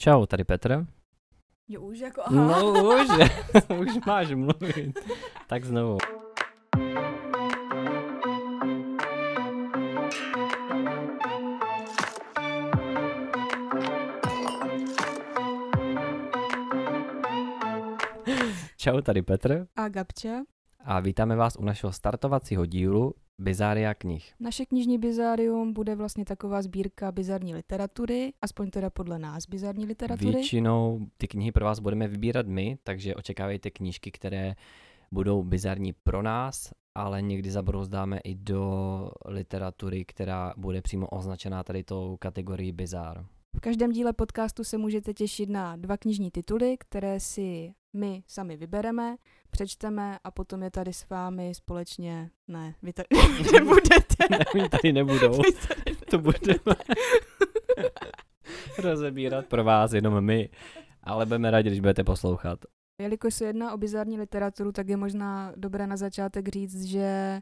Čau, tady Petr. Jo, už jako aha. No už, už máš mluvit. Tak znovu. Čau, tady Petr A Gabča. a vítáme vás u našeho startovacího dílu Bizária knih. Naše knižní bizárium bude vlastně taková sbírka bizarní literatury, aspoň teda podle nás bizarní literatury. Většinou ty knihy pro vás budeme vybírat my, takže očekávejte knížky, které budou bizarní pro nás, ale někdy zabrouzdáme i do literatury, která bude přímo označená tady tou kategorií bizár. V každém díle podcastu se můžete těšit na dva knižní tituly, které si my sami vybereme, přečteme a potom je tady s vámi společně... Ne, vy tady nebudete. Ne, oni tady nebudou. Vy tady to budeme rozebírat pro vás jenom my, ale budeme rádi, když budete poslouchat. Jelikož se jedná o bizarní literaturu, tak je možná dobré na začátek říct, že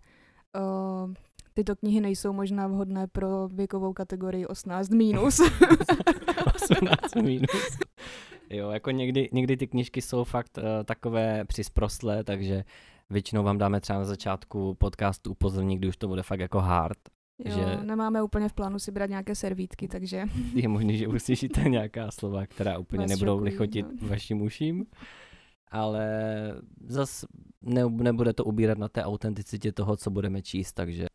uh, tyto knihy nejsou možná vhodné pro věkovou kategorii 18 minus. 18 minus. Jo, jako někdy, někdy ty knížky jsou fakt uh, takové přisprostlé, takže většinou vám dáme třeba na začátku podcastu upozornění, kdy už to bude fakt jako hard. jo, Že- nemáme úplně v plánu si brát nějaké servítky, takže Je možné, že uslyšíte nějaká slova, která úplně Vás nebudou šokují, lichotit no. vašim uším, ale zas ne, nebude to ubírat na té autenticitě toho, co budeme číst, takže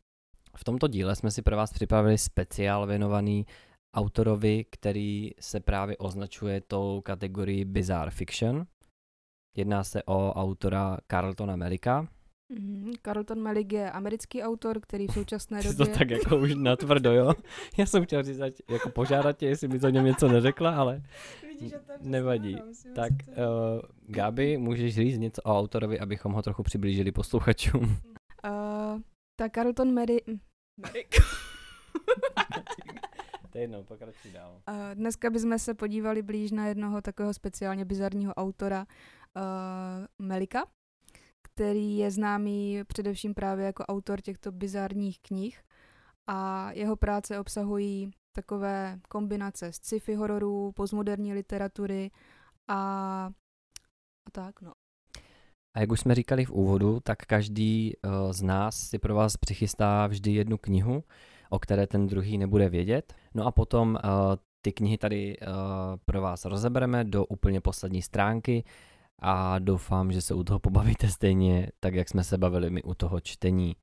v tomto díle jsme si pro vás připravili speciál věnovaný autorovi, který se právě označuje tou kategorii Bizarre Fiction. Jedná se o autora Carltona Melika. Mhm, Carlton Melig je americký autor, který v současné To době... tak jako už natvrdo, jo? Já jsem chtěl říct, jako požádat tě, jestli mi to o něm něco neřekla, ale Vidíš, to nevadí. Tak, to- uh, Gabi, můžeš říct něco o autorovi, abychom ho trochu přiblížili posluchačům? Uh, tak Carlton Meri... Merrick. To je jedno, pokračuj dál. Uh, dneska bychom se podívali blíž na jednoho takového speciálně bizarního autora uh, Melika, který je známý především právě jako autor těchto bizarních knih a jeho práce obsahují takové kombinace z sci-fi hororů, postmoderní literatury a, a tak, no. A jak už jsme říkali v úvodu, tak každý uh, z nás si pro vás přichystá vždy jednu knihu, o které ten druhý nebude vědět. No a potom uh, ty knihy tady uh, pro vás rozebereme do úplně poslední stránky a doufám, že se u toho pobavíte stejně, tak jak jsme se bavili my u toho čtení.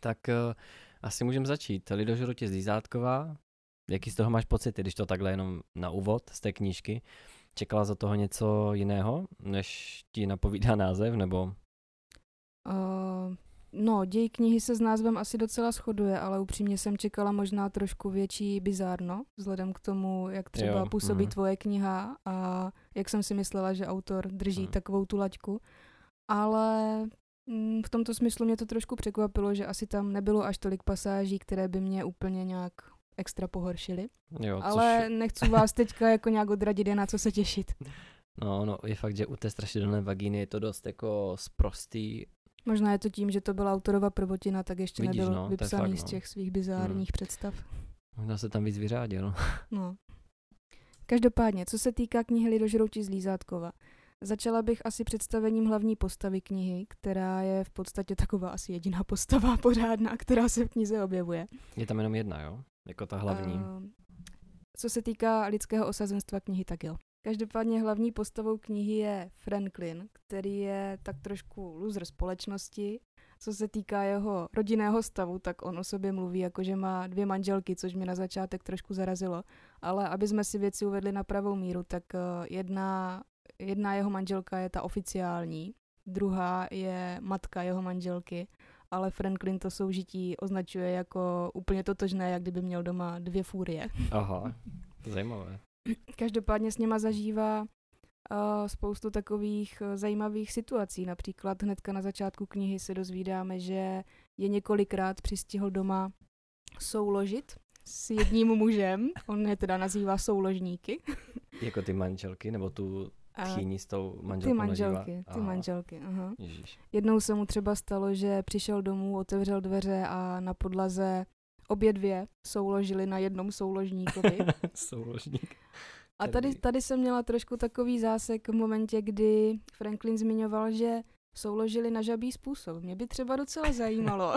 Tak uh, asi můžeme začít. Lidožrutě Zlízátková, jaký z toho máš pocity, když to takhle jenom na úvod z té knížky? Čekala za toho něco jiného, než ti napovídá název, nebo Uh, no, děj knihy se s názvem asi docela shoduje, ale upřímně jsem čekala možná trošku větší bizárno, vzhledem k tomu, jak třeba Jo, působí mhm. tvoje kniha a jak jsem si myslela, že autor drží Mhm. takovou tu laťku. Ale mm, v tomto smyslu mě to trošku překvapilo, že asi tam nebylo až tolik pasáží, které by mě úplně nějak extra pohoršily. jo, Ale což, nechci vás teďka jako nějak odradit, je na co se těšit. no, no, je fakt, že u té strašidelné vagíny je to dost jako sprostý, Možná je to tím, že to byla autorova prvotina, tak ještě Vidíš, nebyl no, vypsaný fakt, z no. těch svých bizárních představ. možná se tam víc vyřádil. No. Každopádně, co se týká knihy Lidožrouti z Lízátkova, začala bych asi představením hlavní postavy knihy, která je v podstatě taková asi jediná postava pořádná, která se v knize objevuje. Je tam jenom jedna, jo? Jako ta hlavní. Ehm, co se týká lidského osazenstva knihy, tak jo. Každopádně hlavní postavou knihy je Franklin, který je tak trošku loser společnosti. Co se týká jeho rodinného stavu, tak on o sobě mluví jako, že má dvě manželky, což mě na začátek trošku zarazilo. Ale aby jsme si věci uvedli na pravou míru, tak eh, jedna, jedna jeho manželka je ta oficiální, druhá je matka jeho manželky, ale Franklin to soužití označuje jako úplně totožné, jak kdyby měl doma dvě fúrie. Aha, zajímavé. Každopádně s něma zažívá uh, spoustu takových uh, zajímavých situací. Například hnedka na začátku knihy se dozvídáme, že je několikrát přistihl doma souložit s jedním mužem. On je teda nazývá souložníky. Jako ty manželky, nebo tu tchýni s tou ty manželkou manželky, naživa? ty Aha, manželky, aha. Ježíš. Jednou se mu třeba stalo, že přišel domů, otevřel dveře a na podlaze obě dvě souložili na jednom souložníkovi. Souložník. A tady, tady jsem měla trošku takový zásek v momentě, kdy Franklin zmiňoval, že souložili na žabý způsob. Mě by třeba docela zajímalo,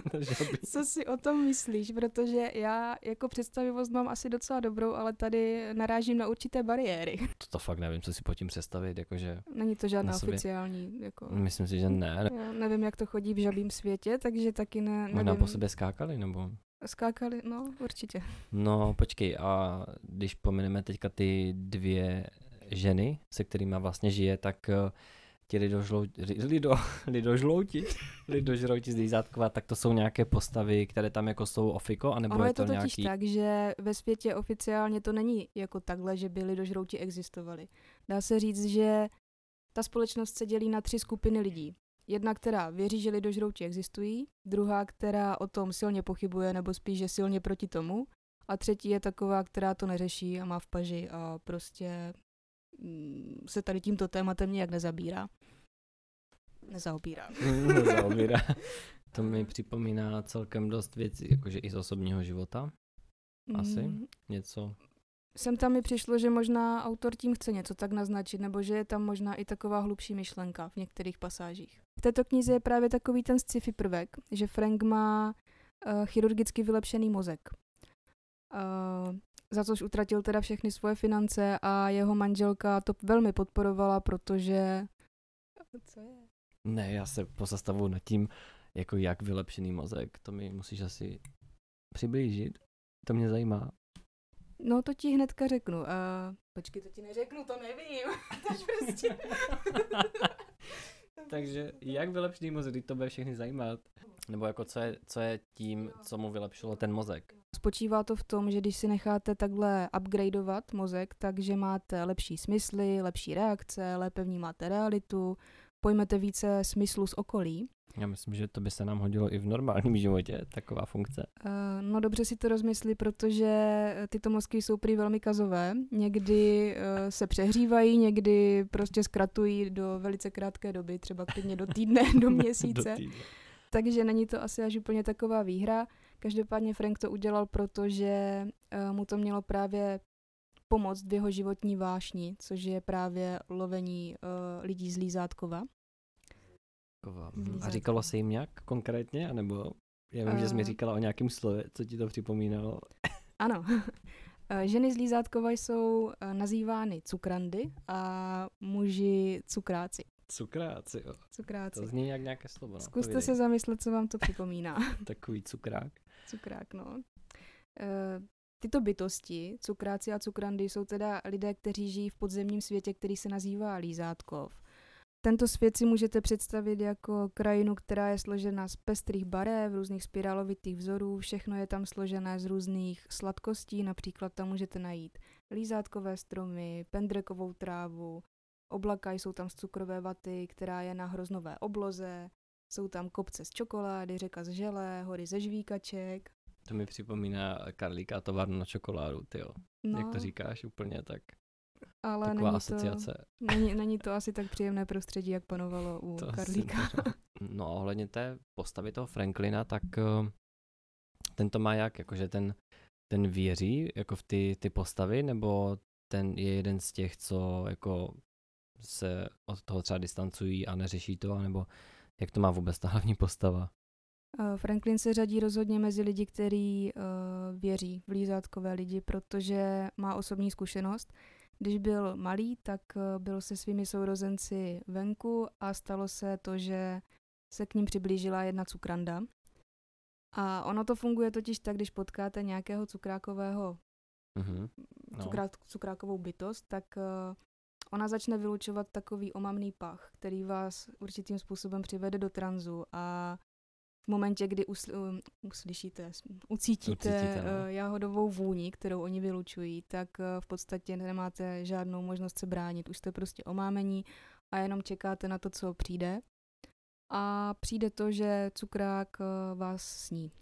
co si o tom myslíš, protože já jako představivost mám asi docela dobrou, ale tady narážím na určité bariéry. To, to fakt nevím, co si po tím představit, jakože... Není to žádná oficiální, jako... Myslím si, že ne. Já nevím, jak to chodí v žabým světě, takže taky ne, nevím. Možná po sobě skákali, nebo... Skákali, no určitě. No počkej, a když pomineme teďka ty dvě ženy, se kterými vlastně žije, tak eh, ti lidožlouti, lido, lidožlouti, lidožrouti z tak to jsou nějaké postavy, které tam jako jsou ofiko, anebo ono je to, to totiž nějaký... tak, že ve světě oficiálně to není jako takhle, že by lidožrouti existovali. Dá se říct, že ta společnost se dělí na tři skupiny lidí. Jedna, která věří, že lidožrouti existují, druhá, která o tom silně pochybuje, nebo spíš, že silně proti tomu, a třetí je taková, která to neřeší a má v paži a prostě mm, se tady tímto tématem nějak nezabírá. Nezaobírá. Nezaobírá. To mi připomíná celkem dost věcí, jakože i z osobního života. Asi Mm, něco. Sem tam mi přišlo, že možná autor tím chce něco tak naznačit, nebo že je tam možná i taková hlubší myšlenka v některých pasážích. V této knize je právě takový ten sci-fi prvek, že Frank má uh, chirurgicky vylepšený mozek. Uh, za což utratil teda všechny svoje finance a jeho manželka to velmi podporovala, protože... Co je? Ne, já se pozastavuju nad tím, jako jak vylepšený mozek, to mi musíš asi přiblížit. To mě zajímá. No to ti hnedka řeknu. Uh, počkej, to ti neřeknu, to nevím. Tož prostě... Takže jak vylepšený mozek, to bude všechny zajímat? Nebo jako co je, co je tím, co mu vylepšilo ten mozek? Spočívá to v tom, že když si necháte takhle upgradeovat mozek, takže máte lepší smysly, lepší reakce, lépe vnímáte realitu, pojmete více smyslu z okolí. Já myslím, že to by se nám hodilo i v normálním životě, taková funkce. Uh, no dobře si to rozmysli, protože tyto mozky jsou prý velmi kazové. Někdy uh, se přehřívají, někdy prostě zkratují do velice krátké doby, třeba klidně do týdne, do měsíce. Do týdne. Takže není to asi až úplně taková výhra. Každopádně Frank to udělal, protože uh, mu to mělo právě pomoct v jeho životní vášni, což je právě lovení uh, lidí z Lízátkova. Taková. Z A říkalo se jim nějak konkrétně, anebo já vím, že jsi mi Eh. říkala o nějakém slově, co ti to připomínalo. Ano. Eh, Ženy z Lízátkova jsou nazývány cukrandy a muži cukráci. Cukráci, jo. Cukráci. To zní jak nějaké slovo. No. Zkuste Povídej. se zamyslet, co vám to připomíná. Takový cukrák. Cukrák, no. Tyto bytosti, cukráci a cukrandy, jsou teda lidé, kteří žijí v podzemním světě, který se nazývá Lízátkov. Tento svět si můžete představit jako krajinu, která je složena z pestrých barev, různých spirálovitých vzorů, všechno je tam složené z různých sladkostí, například tam můžete najít lízátkové stromy, pendrekovou trávu, oblaka jsou tam z cukrové vaty, která je na hroznové obloze, jsou tam kopce z čokolády, řeka z želé, hory ze žvíkaček. To mi připomíná Karlíka a továrnu na čokoládu, ty No, Jak to říkáš úplně, tak ale taková není asociace. To, není, není to asi tak příjemné prostředí, jak panovalo u To Karlíka. No a ohledně té postavy toho Franklina, tak eh, ten to má jak, jakože ten, ten věří jako v ty, ty postavy, nebo ten je jeden z těch, co jako se od toho třeba distancují a neřeší to, nebo jak to má vůbec ta hlavní postava? Eh, Franklin se řadí rozhodně mezi lidi, kteří uh, věří v lízátkové lidi, protože má osobní zkušenost. Když byl malý, tak uh, byl se svými sourozenci venku a stalo se to, že se k ním přiblížila jedna cukranda. A ono to funguje totiž tak, když potkáte nějakého cukrákového, Mhm. No. cukrá, cukrákovou bytost, tak uh, ona začne vylučovat takový omamný pach, který vás určitým způsobem přivede do tranzu a v momentě, kdy usl, uslyšíte, ucítíte, Ucítíte, no. uh, jahodovou vůni, kterou oni vylučují, tak uh, v podstatě nemáte žádnou možnost se bránit. Už jste prostě omámení a jenom čekáte na to, co přijde. A přijde to, že cukrák uh, vás sní.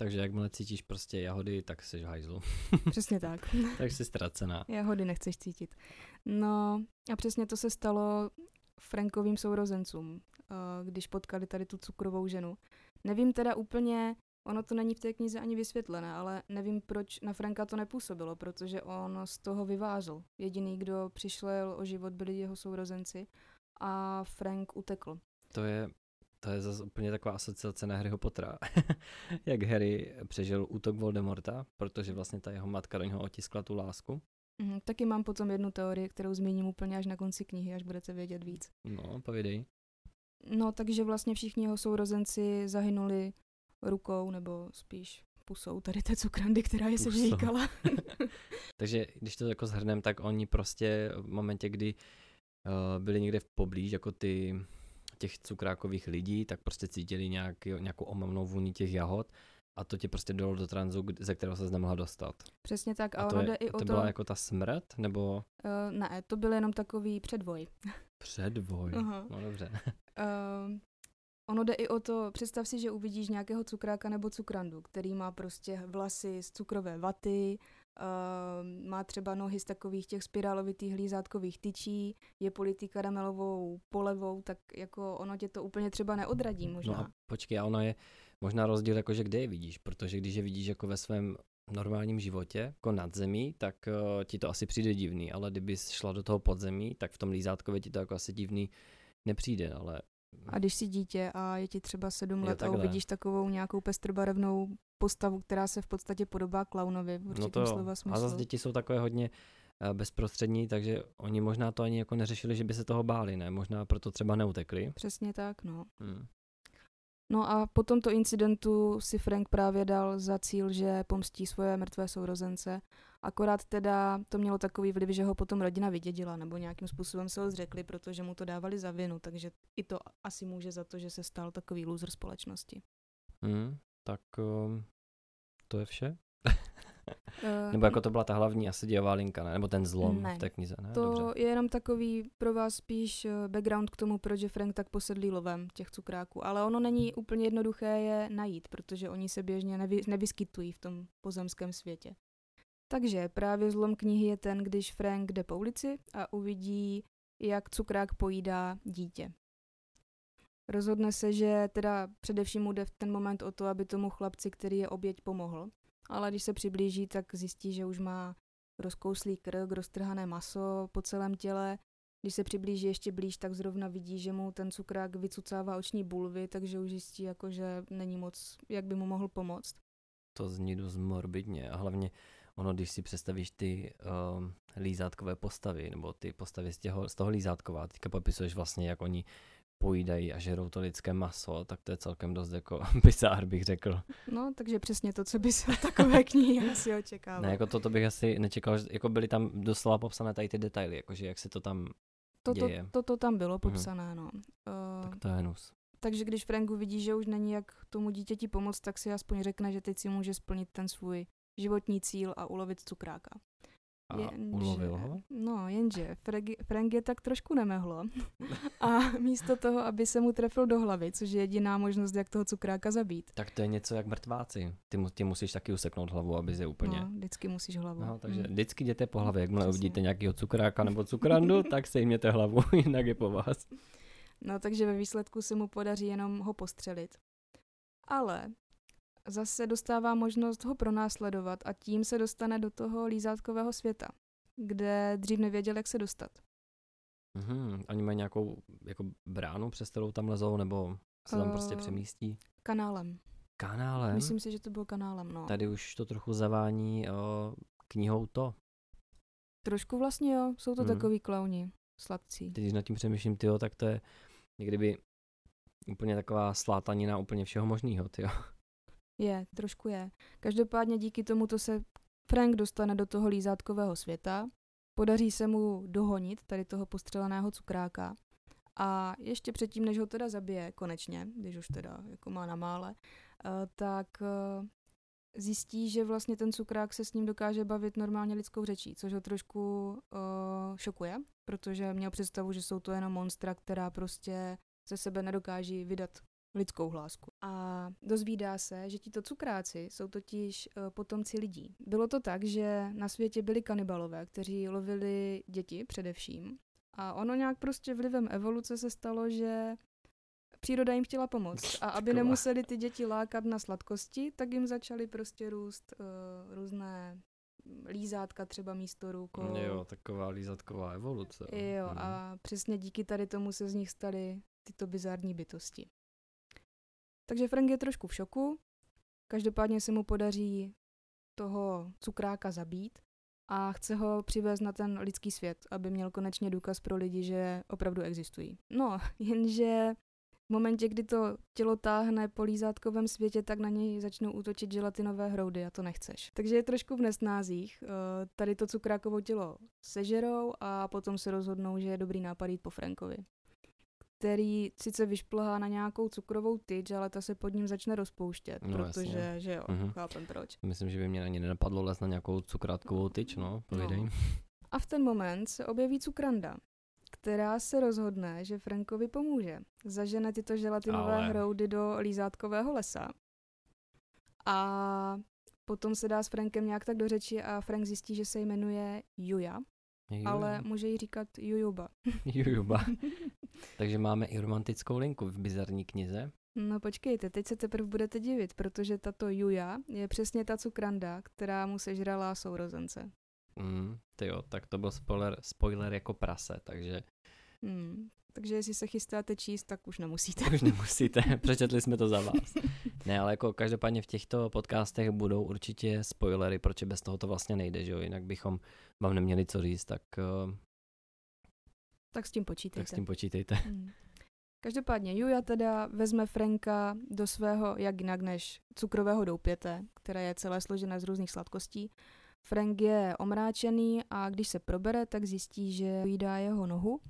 Takže jakmile cítíš prostě jahody, tak jsi v hajzlu. Přesně tak. tak jsi ztracená. Jahody nechceš cítit. No a přesně to se stalo Frankovým sourozencům, eh, když potkali tady tu cukrovou ženu. Nevím teda úplně, Ono to není v té knize ani vysvětlené, ale nevím, proč na Franka to nepůsobilo, protože on z toho vyvázl. Jediný, kdo přišel o život, byli jeho sourozenci a Frank utekl. To je, to je zase úplně taková asociace na Harryho Pottera. Jak Harry přežil útok Voldemorta, protože vlastně ta jeho matka do něho otiskla tu lásku. Mhm, taky mám potom jednu teorii, kterou zmíním úplně až na konci knihy, až budete vědět víc. No, povědej. No, takže vlastně všichni jeho sourozenci zahynuli rukou, nebo spíš pusou tady té cukrandy, která je se říkala. takže když to jako zhrnem, tak oni prostě v momentě, kdy uh, byli někde v poblíž, jako ty těch cukrákových lidí, tak prostě cítili nějaký, nějakou omamnou vůni těch jahod a to tě prostě dalo do tranzu, ze kterého se nemohla dostat. Přesně tak. A, a to, je, jde i o to, byla jako ta smrt, nebo? Uh, ne, to byl jenom takový předvoj. Předvoj, uh-huh. no dobře. Uh, ono jde i o to, představ si, že uvidíš nějakého cukráka nebo cukrandu, který má prostě vlasy z cukrové vaty, Uh, má třeba nohy z takových těch spirálovitých hlízátkových tyčí, je politý karamelovou polevou, tak jako ono tě to úplně třeba neodradí možná. No a počkej, a ono je možná rozdíl jako, že kde je vidíš, protože když je vidíš jako ve svém normálním životě, jako nad zemí, tak uh, ti to asi přijde divný, ale kdyby šla do toho podzemí, tak v tom lízátkově ti to jako asi divný nepřijde, ale a když jsi dítě a je ti třeba sedm let a uvidíš takovou nějakou pestrobarevnou postavu, která se v podstatě podobá klaunovi v no to slova smyslu. A zase děti jsou takové hodně eh, bezprostřední, takže oni možná to ani jako neřešili, že by se toho báli, ne? Možná proto třeba neutekli. Přesně tak, no. Hmm. No a po tomto incidentu si Frank právě dal za cíl, že pomstí svoje mrtvé sourozence. Akorát teda to mělo takový vliv, že ho potom rodina vydědila, nebo nějakým způsobem se ho zřekli, protože mu to dávali za vinu, takže i to asi může za to, že se stal takový loser společnosti. Hmm, tak um, to je vše? Uh, Nebo jako to byla ta hlavní asi dějová linka, ne? Nebo ten zlom ne, v té knize, ne? To Dobře. je jenom takový pro vás spíš eh, background k tomu, proč je Frank tak posedlý lovem těch cukráků. Ale ono není úplně jednoduché je najít, protože oni se běžně nevy, nevyskytují v tom pozemském světě. Takže právě zlom knihy je ten, když Frank jde po ulici a uvidí, jak cukrák pojídá dítě. Rozhodne se, že teda především jde v ten moment o to, aby tomu chlapci, který je oběť, pomohl ale když se přiblíží, tak zjistí, že už má rozkouslý krk, roztrhané maso po celém těle. Když se přiblíží ještě blíž, tak zrovna vidí, že mu ten cukrák vycucává oční bulvy, takže už zjistí, jako, že není moc, jak by mu mohl pomoct. To zní dost morbidně a hlavně ono, když si představíš ty um, lízátkové postavy, nebo ty postavy z, těho, z toho lízátkova, teďka popisuješ vlastně, jak oni pojídají a žerou to lidské maso, tak to je celkem dost jako bizár, bych řekl. No, takže přesně to, co by se takové knihy asi očekával. Ne, jako to, to bych asi nečekal, že jako byly tam doslova popsané tady ty detaily, jakože jak se to tam to, děje. To, to, to tam bylo mhm. popsané, no. Uh, tak to je hnus. Takže když Franku vidí, že už není jak tomu dítěti pomoct, tak si aspoň řekne, že teď si může splnit ten svůj životní cíl a ulovit cukráka. A jenže, ulovil ho? No, jenže Frank, Frank je tak trošku nemehlo. A místo toho, aby se mu trefil do hlavy, což je jediná možnost, jak toho cukráka zabít. Tak to je něco jak mrtváci. Ty, mu, ty musíš taky useknout hlavu, aby je úplně... No, vždycky musíš hlavu. No, takže hmm. vždycky jděte po hlavě. Jakmile uvidíte nějakého cukráka nebo cukrandu, tak sejměte hlavu, jinak je po vás. No, takže ve výsledku se mu podaří jenom ho postřelit. Ale zase dostává možnost ho pronásledovat a tím se dostane do toho lízátkového světa, kde dřív nevěděl, jak se dostat. Mhm, oni mají nějakou jako bránu, přes kterou tam lezou, nebo se tam uh, prostě eh, přemístí? Kanálem. Kanálem? Myslím si, že to byl kanálem, no. Tady už to trochu zavání o, knihou to. Trošku vlastně jo, jsou to hmm. takový klauni, sladcí. Teď když nad tím přemýšlím, tyjo, tak to je někdyby úplně taková slátanina úplně všeho možného, tyjo. Je, trošku je. Každopádně díky tomuto se Frank dostane do toho lízátkového světa, podaří se mu dohonit tady toho postřeleného cukráka a ještě předtím, než ho teda zabije konečně, když už teda jako má na mále, uh, tak uh, zjistí, že vlastně ten cukrák se s ním dokáže bavit normálně lidskou řečí, což ho trošku uh, šokuje, protože měl představu, že jsou to jenom monstra, která prostě ze sebe nedokáží vydat lidskou hlásku. A dozvídá se, že tito cukráci jsou totiž uh, potomci lidí. Bylo to tak, že na světě byli kanibalové, kteří lovili děti především. A ono nějak prostě vlivem evoluce se stalo, že příroda jim chtěla pomoct. A aby nemuseli ty děti lákat na sladkosti, tak jim začaly prostě růst uh, různé lízátka třeba místo rukou. Jo, taková lízatková evoluce. no. Jo, Mhm. a přesně díky tady tomu se z nich staly tyto bizární bytosti. Takže Frank je trošku v šoku, každopádně se mu podaří toho cukráka zabít a chce ho přivést na ten lidský svět, aby měl konečně důkaz pro lidi, že opravdu existují. No, jenže v momentě, kdy to tělo táhne po lízátkovém světě, tak na něj začnou útočit želatinové hroudy a to nechceš. Takže je trošku v nesnázích. Eh, Tady to cukrákovo tělo sežerou a potom se rozhodnou, že je dobrý nápad jít po Frankovi který sice vyšplhá na nějakou cukrovou tyč, ale ta se pod ním začne rozpouštět, No, protože, jasně. že jo, Mhm. chápem proč. Myslím, že by mě ani nenapadlo les na nějakou cukrátkovou tyč, no, povídej. No. A v ten moment se objeví cukranda, která se rozhodne, že Frankovi pomůže. Zažene tyto želatinové Ale. hroudy do lízátkového lesa. A potom se dá s Frankem nějak tak do řeči a Frank zjistí, že se jmenuje Juja, Jo, ale může jí říkat Jujuba. Jujuba. Takže máme i romantickou linku v bizarní knize. No počkejte, teď se teprve budete divit, protože tato Juja je přesně ta cukranda, která mu sežrala sourozence. Mm, ty jo, tak to byl spoiler, spoiler jako prase, takže Hmm. Takže jestli se chystáte číst, tak už nemusíte. už nemusíte, přečetli jsme to za vás. Ne, ale jako každopádně v těchto podcastech budou určitě spoilery, protože bez toho to vlastně nejde, že jo, jinak bychom vám neměli co říct, tak, eh, Tak s tím počítejte. tak s tím počítejte. Hmm. Každopádně Juja teda vezme Franka do svého, jak jinak než cukrového doupěte, které je celé složené z různých sladkostí. Frank je omráčený a když se probere, tak zjistí, že jídá jeho nohu.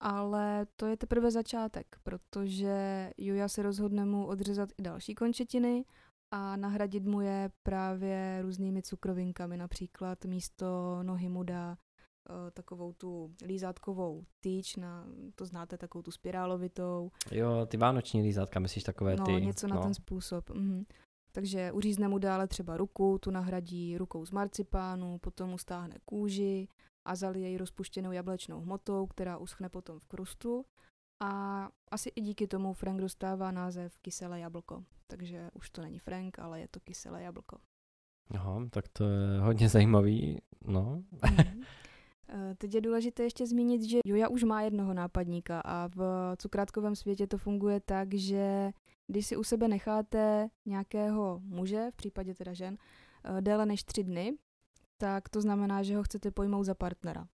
Ale to je teprve začátek, protože Juja se rozhodne mu odřezat i další končetiny a nahradit mu je právě různými cukrovinkami. Například místo nohy mu dá eh, takovou tu lízátkovou tyč, na, to znáte, takovou tu spirálovitou, Jo, ty vánoční lízátka, myslíš takové no, ty? něco na ten způsob. Mhm. Takže uřízne mu dále třeba ruku, tu nahradí rukou z marcipánu, potom mu stáhne kůži a zalije ji rozpuštěnou jablečnou hmotou, která uschne potom v krustu. A asi i díky tomu Frank dostává název kyselé jablko. Takže už to není Frank, ale je to kyselé jablko. Aha, tak to je hodně zajímavý, no. Mhm. Eh, Teď je důležité ještě zmínit, že Joja už má jednoho nápadníka a v cukrátkovém světě to funguje tak, že když si u sebe necháte nějakého muže, v případě teda žen, eh, déle než tři dny, tak to znamená, že ho chcete pojmout za partnera.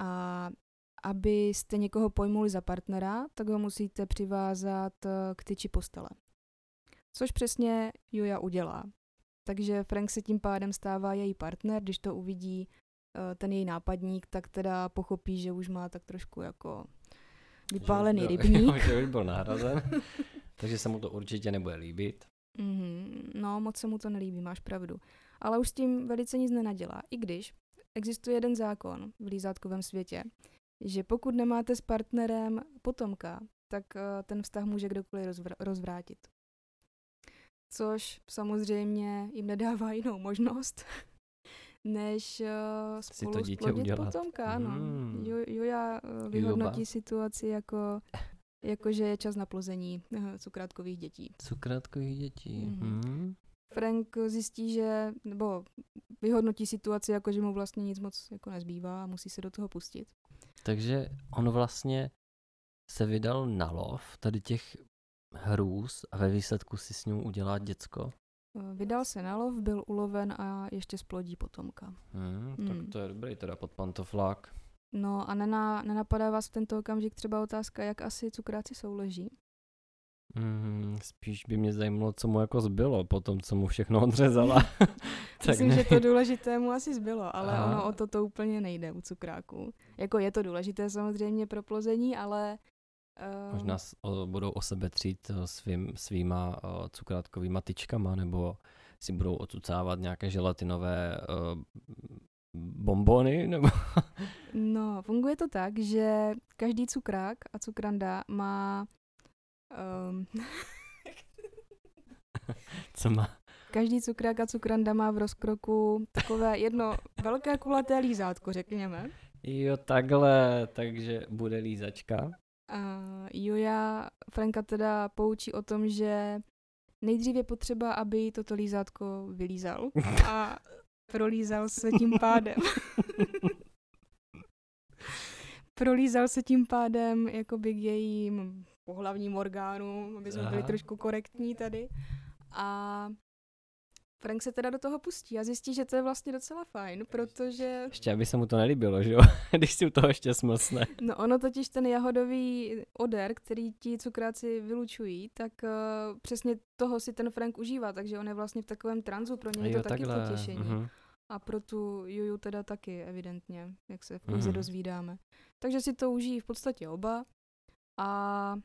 A abyste někoho pojmuli za partnera, tak ho musíte přivázat eh, k tyči postele. Což přesně Juja udělá. Takže Frank se tím pádem stává její partner, když to uvidí eh, ten její nápadník, tak teda pochopí, že už má tak trošku jako vypálený Že- rybník. Že už byl nahrazen, takže se mu to určitě nebude líbit. Mhm, no, moc se mu to nelíbí, máš pravdu. Ale už s tím velice nic nenadělá. I když existuje jeden zákon v lízátkovém světě, že pokud nemáte s partnerem potomka, tak eh, ten vztah může kdokoliv rozvr- rozvrátit. Což samozřejmě jim nedává jinou možnost, než uh, Si to spolu dítě udělat. potomka. Ano. Mm. Jo, Joja eh, vyhodnotí situaci jako, jako, že je čas na plození eh, cukrátkových dětí. Cukrátkových dětí. Mm. Frank zjistí, že, nebo vyhodnotí situaci jako, že mu vlastně nic moc jako nezbývá a musí se do toho pustit. Takže on vlastně se vydal na lov tady těch hrůz a ve výsledku si s ním udělá děcko. Eh, Vydal se na lov, byl uloven a ještě splodí potomka. Hmm, Hmm. Tak to je dobrý teda pod pantoflák. No a nená, nenapadá vás v tento okamžik třeba otázka, jak asi cukráci souleží? Hmm, spíš by mě zajímalo, co mu jako zbylo po tom, co mu všechno odřezala. Myslím, že ne- to důležité mu asi zbylo, ale Aha. ono o to to úplně nejde u cukráků. Jako je to důležité samozřejmě pro plození, ale... Uh, Možná s- o, budou o sebe třít o, svým, svýma o, cukrátkovýma tyčkama, nebo si budou ocucávat nějaké želatinové o, bombony, nebo... No, funguje to tak, že každý cukrák a cukranda má... Um, co má? každý cukrák a cukranda má v rozkroku takové jedno velké kulaté lízátko, řekněme. Jo, takhle, takže bude lízačka. A Juja Franka teda poučí o tom, že nejdřív je potřeba, aby toto lízátko vylízal a prolízal se tím pádem. prolízal se tím pádem jakoby k jejím pohlavním orgánu, aby jsme byli trošku korektní tady. A Frank se teda do toho pustí a zjistí, že to je vlastně docela fajn, protože Ještě aby se mu to nelíbilo, že jo? Když si u toho ještě smlsne. No ono totiž ten jahodový odér, který ti cukráci vylučují, tak uh, přesně toho si ten Frank užívá, takže on je vlastně v takovém tranzu, pro něj je to taky potěšení. mhm. A pro tu Juju teda taky, evidentně, jak se v knize Mhm. dozvídáme. Takže si to užijí v podstatě oba. A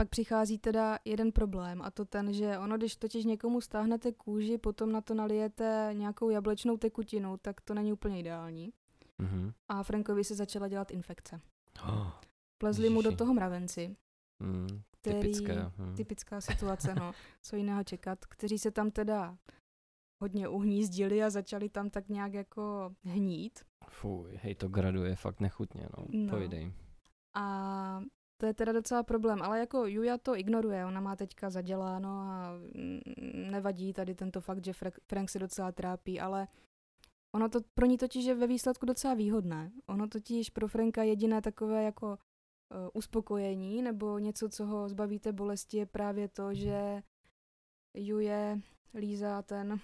pak přichází teda jeden problém a to ten, že ono, když totiž někomu stáhnete kůži, potom na to nalijete nějakou jablečnou tekutinu, tak to není úplně ideální. Mhm. A Frankovi se začala dělat infekce. Oh, Plezli mu do toho mravenci, mm, který, typické. hm. typická situace, no, co jiného čekat, kteří se tam teda hodně uhnízdili a začali tam tak nějak jako hnít. Fuj, hej, to graduje fakt nechutně, no. No. Pojdej. A to je teda docela problém, ale jako Juja to ignoruje, ona má teďka zaděláno a nevadí tady tento fakt, že Frank, Frank se docela trápí, ale ono to pro ní totiž je ve výsledku docela výhodné. Ono totiž pro Franka jediné takové jako uh, uspokojení nebo něco, co ho zbaví té bolesti, je právě to, že Juje lízá ten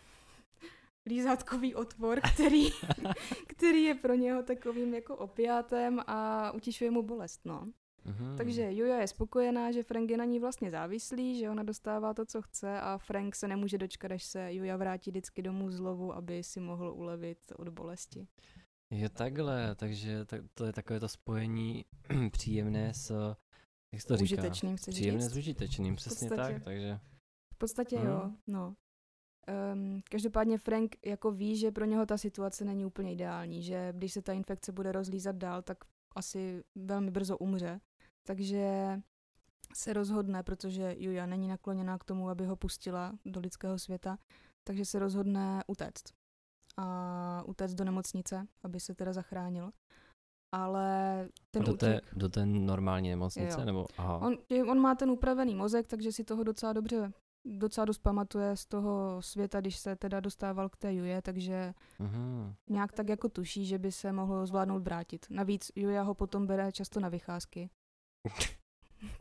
lízátkový otvor, který, který je pro něho takovým jako opiátem a utišuje mu bolest, no. Mhm. Takže Juja je spokojená, že Frank je na ní vlastně závislý, že ona dostává to, co chce a Frank se nemůže dočkat, až se Juja vrátí vždycky domů zlovu, aby si mohl ulevit od bolesti. Jo, takhle, takže tak, to je takové to spojení příjemné s, jak se to říká? Užitečným, chceš Příjemné říct? s užitečným, přesně podstatě. tak, takže V podstatě Mhm. jo, no. Um, každopádně Frank jako ví, že pro něho ta situace není úplně ideální, že když se ta infekce bude rozlízat dál, tak asi velmi brzo umře. Takže se rozhodne, protože Juja není nakloněná k tomu, aby ho pustila do lidského světa, takže se rozhodne utéct. A utéct do nemocnice, aby se teda zachránil. Ale ten do té, útěk, do té normální nemocnice, Jo. nebo aha. On, on má ten upravený mozek, takže si toho docela dobře, docela dost pamatuje z toho světa, když se teda dostával k té Juje, takže Mhm. nějak tak jako tuší, že by se mohl zvládnout vrátit. Navíc Juja ho potom bere často na vycházky.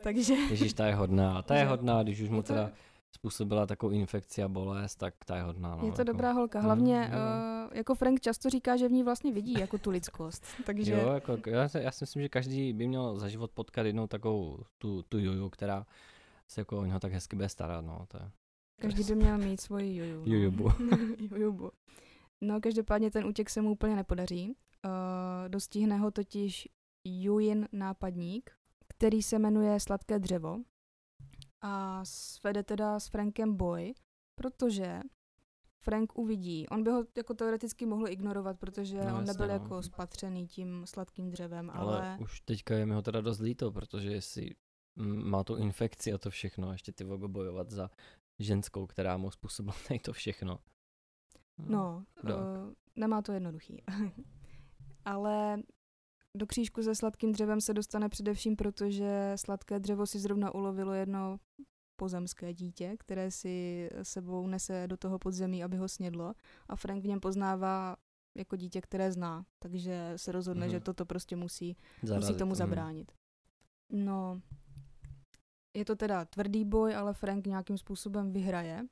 Takže Ježíš, ta je hodná, ta je hodná, když už mu teda způsobila takovou infekci a bolest, tak ta je hodná. No, je to jako. dobrá holka. Hlavně, Mm, uh, jako Frank často říká, že v ní vlastně vidí jako tu lidskost. Takže Jo, jako, já, si- já si myslím, že každý by měl za život potkat jednou takovou tu, tu juju, která se jako o něho tak hezky bude starat, no, to je. každý by měl mít svoji Juju. no. Jujubu. Jujubu. No, každopádně ten útěk se mu úplně nepodaří. Uh, dostihne ho totiž Jujin nápadník, který se jmenuje Sladké dřevo a svede teda s Frankem boj, protože Frank uvidí. On by ho jako teoreticky mohl ignorovat, protože No, on nebyl no. jako spatřený tím sladkým dřevem, Ale, ale, už teďka je mi ho teda dost líto, protože jestli má tu infekci a to všechno, a ještě ty vogo bojovat za ženskou, která mu způsobila tady to všechno. no, chudák. uh, nemá to jednoduchý. ale do křížku se sladkým dřevem se dostane především proto, že sladké dřevo si zrovna ulovilo jedno pozemské dítě, které si sebou nese do toho podzemí, aby ho snědlo. A Frank v něm poznává jako dítě, které zná. Takže se rozhodne, Mhm. že toto prostě musí, Zarazit, musí tomu mm. zabránit. No, je to teda tvrdý boj, ale Frank nějakým způsobem vyhraje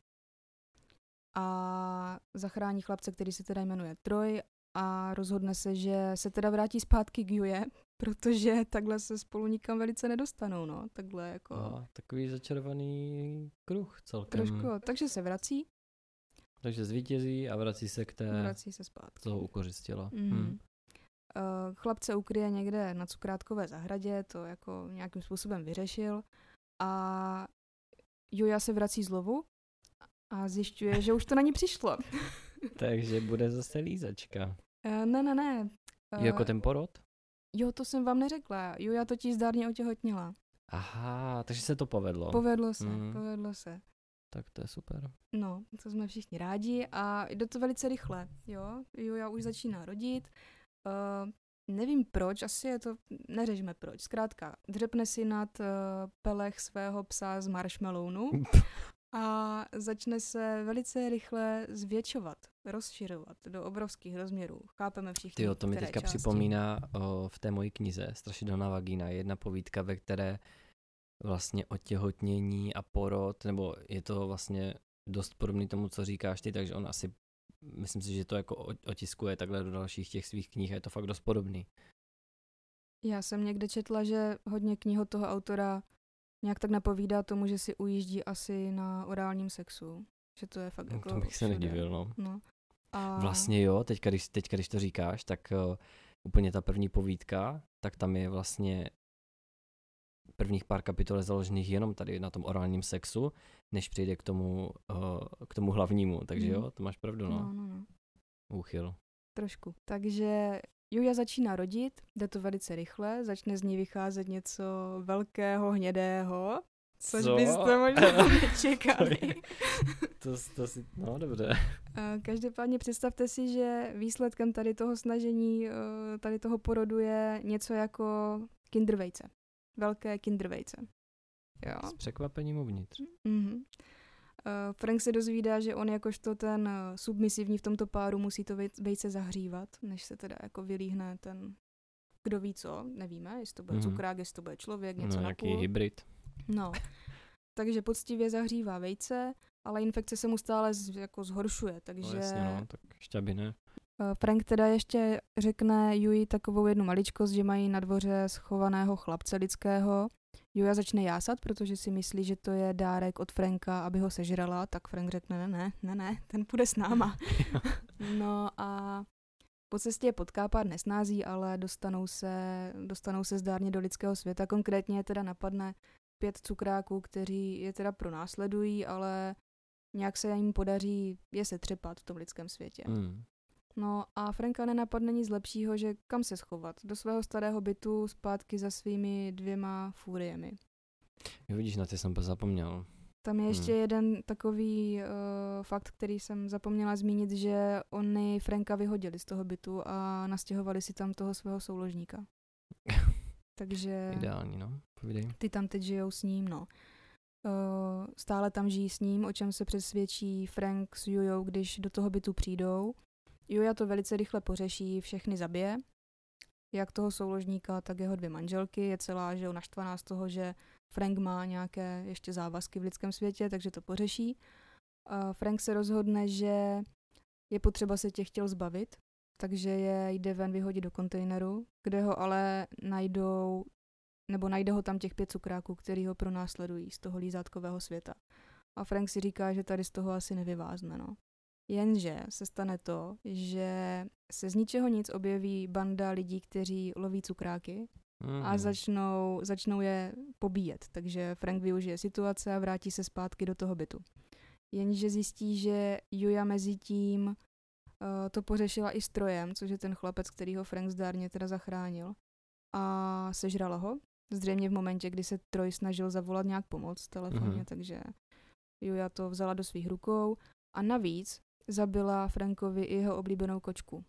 a zachrání chlapce, který se teda jmenuje Troy a rozhodne se, že se teda vrátí zpátky k Juje, protože takhle se spolu nikam velice nedostanou, no, takhle jako A, takový začarovaný kruh celkem. trošku, takže se vrací, Takže zvítězí a vrací se k té, vrací se zpátky. co ho ukořistila. Mhm. Hm. Uh, chlapce ukryje někde na cukrátkové zahradě, to jako nějakým způsobem vyřešil a Juja se vrací z lovu a zjišťuje, že už to na ní přišlo. Takže bude zase lízačka. Uh, ne, ne, ne. Uh, jako ten porod? Jo, to jsem vám neřekla. Juja totiž zdárně otěhotněla. Aha, takže se to povedlo. Povedlo se, Mhm. povedlo se. tak to je super. No, to jsme všichni rádi a jde to velice rychle, jo. Juja už začíná rodit. Uh, nevím proč, asi je to, neřešme proč, zkrátka, dřepne si nad uh, pelech svého psa z marshmallowu a začne se velice rychle zvětšovat, rozšiřovat do obrovských rozměrů. Chápeme všichni, Tyjo, to mi teďka části. připomíná o, v té mojí knize Strašidelná vagína, jedna povídka, ve které vlastně otěhotnění a porod, nebo je to vlastně dost podobný tomu, co říkáš ty, takže on asi, myslím si, že to jako otiskuje takhle do dalších těch svých knih a je to fakt dost podobný. Já jsem někde četla, že hodně knih od toho autora nějak tak napovídá tomu, že si ujíždí asi na orálním sexu. Že to je fakt No, jako to bych se nedivil, no. no. A Vlastně jo, teďka když, teďka, když to říkáš, tak uh, úplně ta první povídka, tak tam je vlastně prvních pár kapitol je založených jenom tady na tom orálním sexu, než přijde k tomu, uh, k tomu hlavnímu, takže Mhm. jo, to máš pravdu, no, no, no, no. úchyl. Trošku. Takže Julia začíná rodit, jde to velice rychle, začne z ní vycházet něco velkého, hnědého, což Co? byste možná nečekali. To je- To, to si, no dobře. Eh, Každopádně představte si, že výsledkem tady toho snažení, eh, tady toho porodu je něco jako kindervejce. Velké kindervejce. Jo. S překvapením uvnitř. Mhm. Eh, Frank se dozvídá, že on jakožto ten eh, submisivní v tomto páru musí to vej- vejce zahřívat, než se teda jako vylíhne ten, kdo ví co, nevíme, jestli to bude Mhm. cukrák, jestli to bude člověk, něco No, na nějaký půl. hybrid. No. Takže poctivě zahřívá vejce, ale infekce se mu stále z, jako zhoršuje, takže No jasně, no, tak ještě aby ne. Eh, Frank teda ještě řekne Yui takovou jednu maličkost, že mají na dvoře schovaného chlapce lidského. Juja začne jásat, protože si myslí, že to je dárek od Franka, aby ho sežrala, tak Frank řekne, ne, ne, ne, ne, ten půjde s náma. no a po cestě je potká pár nesnází, ale dostanou se, dostanou se zdárně do lidského světa. Konkrétně teda napadne pět cukráků, kteří je teda pronásledují, ale nějak se jim podaří je setřepat v tom lidském světě. Mm. No a Franka nenapadne nic lepšího, že kam se schovat. Do svého starého bytu zpátky za svými dvěma fúriemi. Jo, vidíš, na ty jsem zapomněl. Tam je ještě Hmm. jeden takový uh, fakt, který jsem zapomněla zmínit, že oni Franka vyhodili z toho bytu a nastěhovali si tam toho svého souložníka. Takže Ideální, no. Povídej. ty tam teď žijou s ním, no. Uh, stále tam žijí s ním, o čem se přesvědčí Frank s Jujou, když do toho bytu přijdou. Juja to velice rychle pořeší, všechny zabije. Jak toho souložníka, tak jeho dvě manželky. Je celá že naštvaná z toho, že Frank má nějaké ještě závazky v lidském světě, takže to pořeší. Frank se rozhodne, že je potřeba se těch chtěl zbavit, takže je jde ven vyhodit do kontejneru, kde ho ale najdou nebo najde ho tam těch pět cukráků, který ho pronásledují z toho lízátkového světa. A Frank si říká, že tady z toho asi nevyvázne, no. Jenže se stane to, že se z ničeho nic objeví banda lidí, kteří loví cukráky a Mhm. začnou, začnou je pobíjet. Takže Frank využije situace a vrátí se zpátky do toho bytu. Jenže zjistí, že Juja mezi tím uh, to pořešila i s Trojem, což je ten chlapec, který ho Frank zdárně teda zachránil. A sežrala ho. Zřejmě v momentě, kdy se Troj snažil zavolat nějak pomoc telefonně, Mhm. takže Juja to vzala do svých rukou. A navíc zabila Frankovi i jeho oblíbenou kočku.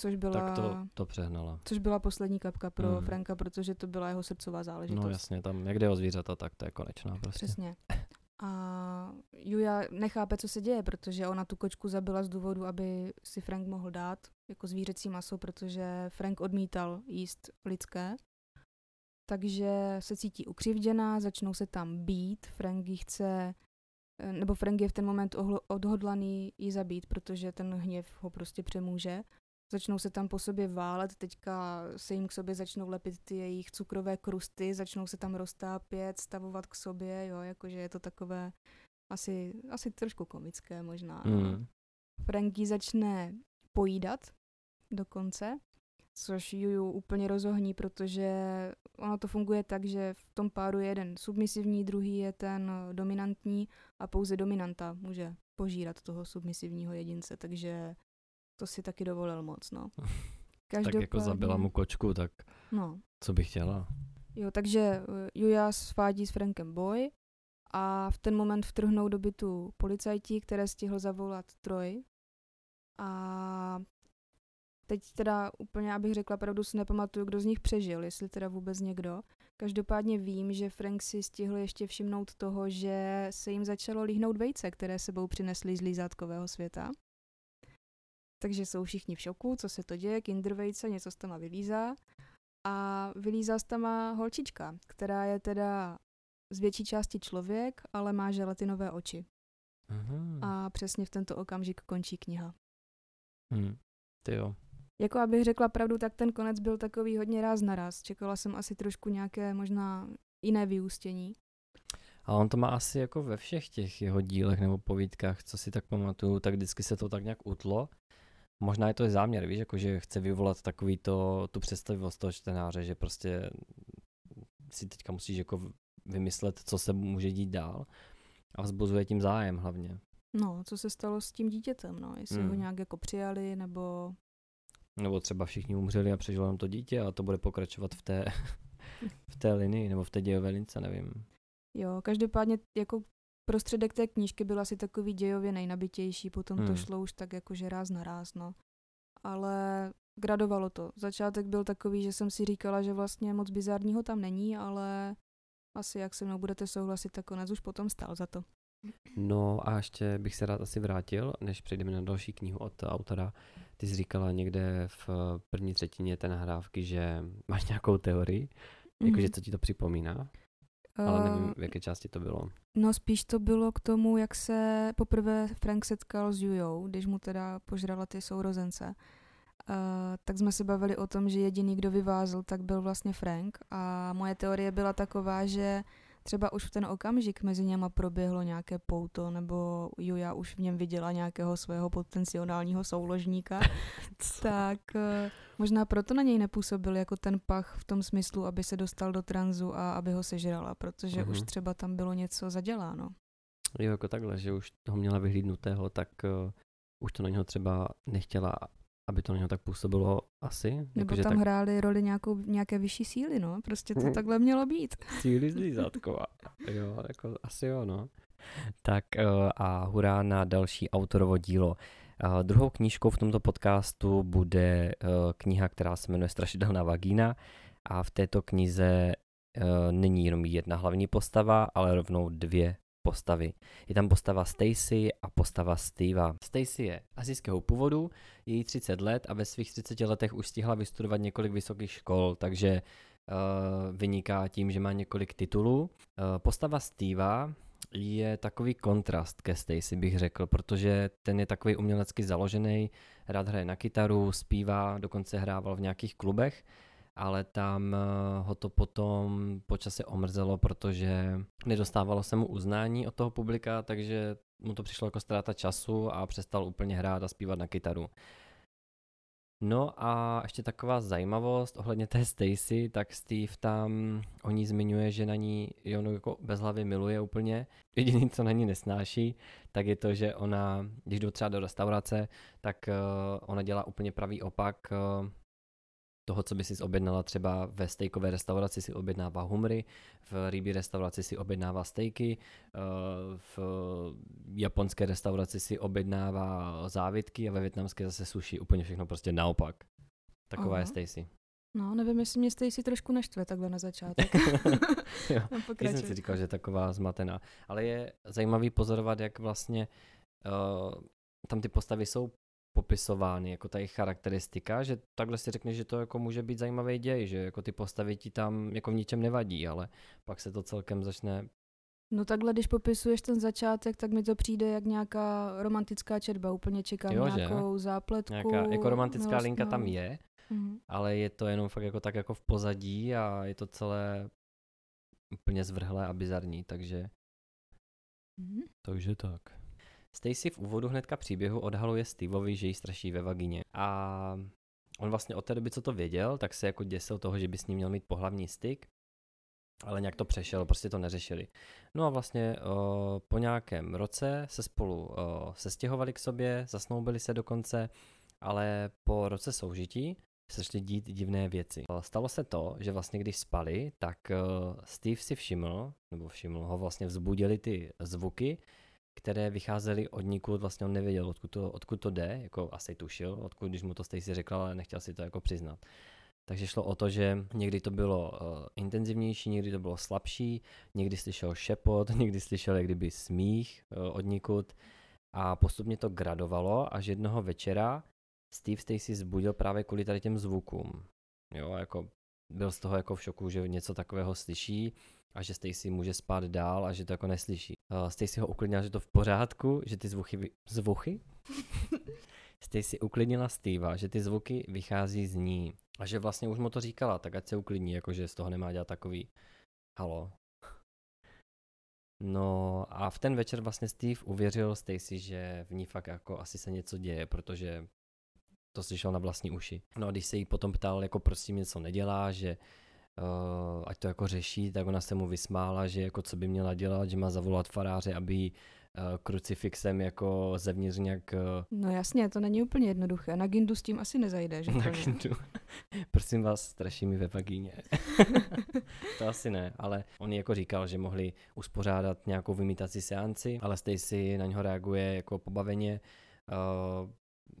Což byla, Tak to, to přehnala. což byla poslední kapka pro Mhm. Franka, protože to byla jeho srdcová záležitost. No jasně, tam jak jde o zvířata, tak to je konečná prostě. Přesně. A Juja nechápe, co se děje, protože ona tu kočku zabila z důvodu, aby si Frank mohl dát jako zvířecí maso, protože Frank odmítal jíst lidské. Takže se cítí ukřivděná, začnou se tam být, Frank jí chce, nebo Frank je v ten moment odhodlaný ji zabít, protože ten hněv ho prostě přemůže. Začnou se tam po sobě válet, teďka se jim k sobě začnou lepit ty jejich cukrové krusty, začnou se tam roztápět, stavovat k sobě, jo, jakože je to takové asi, asi trošku komické možná. no. Mm. Franky začne pojídat dokonce, což Juju úplně rozohní, protože ono to funguje tak, že v tom páru je jeden submisivní, druhý je ten dominantní a pouze dominanta může požírat toho submisivního jedince, takže to si taky dovolil moc, no. Tak jako zabila mu kočku, tak No, co bych chtěla? jo, takže eh, Juja svádí s Frankem boj a v ten moment vtrhnou do bytu policajti, které stihl zavolat Troj a Teď teda úplně, abych řekla pravdu, si nepamatuju, kdo z nich přežil, jestli teda vůbec někdo. Každopádně vím, že Frank si stihl ještě všimnout toho, že se jim začalo líhnout vejce, které sebou přinesli z lízátkového světa. Takže jsou všichni v šoku, co se to děje, kinder vejce, něco se tam vylízá. A vylízá se tam holčička, která je teda z větší části člověk, ale má želatinové oči. Aha. A přesně v tento okamžik končí kniha. Hm. Ty jo. Jako abych řekla pravdu, tak ten konec byl takový hodně ráz na ráz. Čekala jsem asi trošku nějaké možná jiné vyústění. A on to má asi jako ve všech těch jeho dílech nebo povídkách, co si tak pamatuju, tak vždycky se to tak nějak utlo. Možná je to i záměr, víš, jako že chce vyvolat takový to, tu představivost toho čtenáře, že prostě si teďka musíš jako vymyslet, co se může dít dál a vzbuzuje tím zájem hlavně. No, co se stalo s tím dítětem, no, jestli Hmm. ho nějak jako přijali, nebo Nebo třeba všichni umřeli a přežilo jenom to dítě a to bude pokračovat v té, v té linii nebo v té dějové lince, nevím. jo, každopádně jako prostředek té knížky byl asi takový dějově nejnabitější, potom to Hmm. šlo už tak jakože ráz na ráz, no. Ale gradovalo to. Začátek byl takový, že jsem si říkala, že vlastně moc bizárního tam není, ale asi jak se mnou budete souhlasit, tak konec už potom stál za to. No a ještě bych se rád asi vrátil, než přejdeme na další knihu od autora. Ty jsi říkala někde v první třetině té nahrávky, že máš nějakou teorii, jakože Mhm. co ti to připomíná, ale nevím, Eh, v jaké části to bylo. No spíš to bylo k tomu, jak se poprvé Frank setkal s Jujou, když mu teda požrala ty sourozence. Uh, tak jsme se bavili o tom, že jediný, kdo vyvázl, tak byl vlastně Frank a moje teorie byla taková, že třeba už v ten okamžik mezi něma proběhlo nějaké pouto, nebo Juja už v něm viděla nějakého svého potenciálního souložníka, tak uh, možná proto na něj nepůsobil jako ten pach v tom smyslu, aby se dostal do tranzu a aby ho sežrala, protože už Mhm. třeba tam bylo něco zaděláno. Jo, jako takhle, že už toho měla vyhlídnutého, tak uh, už to na něho třeba nechtěla, aby to na něho tak působilo asi. Nebo jakože tam tak hrály roli nějakou, nějaké vyšší síly, no. Prostě to Mhm. takhle mělo být. síly zlízátková. Jo, jako asi jo, no. Tak uh, a hurá na další autorovo dílo. Uh, druhou knížkou v tomto podcastu bude uh, kniha, která se jmenuje Strašidelná vagína a v této knize uh, není jenom jedna hlavní postava, ale rovnou dvě postavy. Je tam postava Stacy a postava Steva. Stacy je azijského původu, je jí 30 let a ve svých 30 letech už stihla vystudovat několik vysokých škol, takže uh, vyniká tím, že má několik titulů. Uh, postava Steva je takový kontrast ke Stacy, bych řekl, protože ten je takový umělecky založený, rád hraje na kytaru, zpívá, dokonce hrával v nějakých klubech, ale tam uh, ho to potom po čase omrzelo, protože nedostávalo se mu uznání od toho publika, takže mu to přišlo jako ztráta času a přestal úplně hrát a zpívat na kytaru. No a ještě taková zajímavost ohledně té Stacy, tak Steve tam o ní zmiňuje, že na ní je ono jako bez hlavy miluje úplně. Jediný, co na ní nesnáší, tak je to, že ona, když jdu třeba do restaurace, tak uh, ona dělá úplně pravý opak uh, toho, co by si objednala třeba ve stejkové restauraci si objednává humry, v rybí restauraci si objednává stejky, eh, v japonské restauraci si objednává závitky a ve větnamské zase sushi, úplně všechno prostě naopak. Taková Aha. je Stacy. No, nevím, jestli mě Stacy trošku naštve takhle na začátek. Jo, no, Já jsem pokračuj. si říkal, že je taková zmatená. Ale je zajímavý pozorovat, jak vlastně uh, tam ty postavy jsou popisovány, jako ta jejich charakteristika, že takhle si řekneš, že to jako může být zajímavý děj, že jako ty postavy ti tam jako v ničem nevadí, ale pak se to celkem začne, No takhle, když popisuješ ten začátek, tak mi to přijde jak nějaká romantická četba. Úplně čekám Jo, že? nějakou zápletku. nějaká, jako romantická linka tam milostnou. je, Mhm. ale je to jenom fakt jako tak jako v pozadí a je to celé úplně zvrhlé a bizarní, takže Mhm. Takže tak. Stacy v úvodu hnedka příběhu odhaluje Steveovi, že jí straší ve vagině. A on vlastně od té doby, co to věděl, tak se jako děsil toho, že by s ním měl mít pohlavní styk, ale nějak to přešel, prostě to neřešili. No a vlastně o, po nějakém roce se spolu o, sestěhovali k sobě, zasnoubili se dokonce, ale po roce soužití se začaly dít divné věci. Stalo se to, že vlastně když spali, tak Steve si všiml, nebo všiml ho, vlastně vzbudili ty zvuky, které vycházely od nikud, vlastně on nevěděl, odkud to, odkud to jde, jako asi tušil, odkud, když mu to Stacy řekla, ale nechtěl si to jako přiznat. Takže šlo o to, že někdy to bylo uh, intenzivnější, někdy to bylo slabší, někdy slyšel šepot, někdy slyšel jak kdyby smích uh, od nikud a postupně to gradovalo, až jednoho večera Steve Stacy zbudil právě kvůli tady těm zvukům. Jo, jako byl z toho jako v šoku, že něco takového slyší a že Stacy může spát dál a že to jako neslyší. Uh, Stacy ho uklidnila, že to v pořádku, že ty zvuky, zvuky? Stacy uklidnila Steva, že ty zvuky vychází z ní a že vlastně už mu to říkala, tak ať se uklidní, jakože z toho nemá dělat takový halo. No a v ten večer vlastně Steve uvěřil Stacy, že v ní fakt jako asi se něco děje, protože to slyšel na vlastní uši. No a když se jí potom ptal, jako prosím něco nedělá, že uh, ať to jako řeší, tak ona se mu vysmála, že jako co by měla dělat, že má zavolat faráře, aby jí uh, krucifixem jako zevnitř nějak... Uh... No jasně, to není úplně jednoduché. Na Gindu s tím asi nezajde, že? Na Gindu. Prosím vás, straší mi ve vagíně. to asi ne, ale on jako říkal, že mohli uspořádat nějakou vymítací seanci, ale Stacy na něho reaguje jako pobaveně. Uh,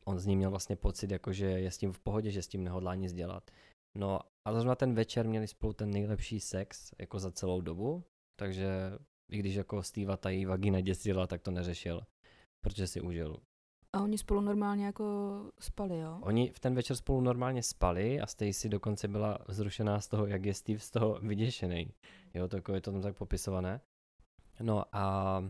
on z ní měl vlastně pocit, jako že je s tím v pohodě, že s tím nehodlá nic dělat. No a zrovna ten večer měli spolu ten nejlepší sex jako za celou dobu, takže i když jako Steva ta její vagina děsila, tak to neřešil, protože si užil. A oni spolu normálně jako spali, jo? Oni v ten večer spolu normálně spali a Stacy dokonce byla zrušená z toho, jak je Steve z toho vyděšený. Jo, to jako je to tam tak popisované. No a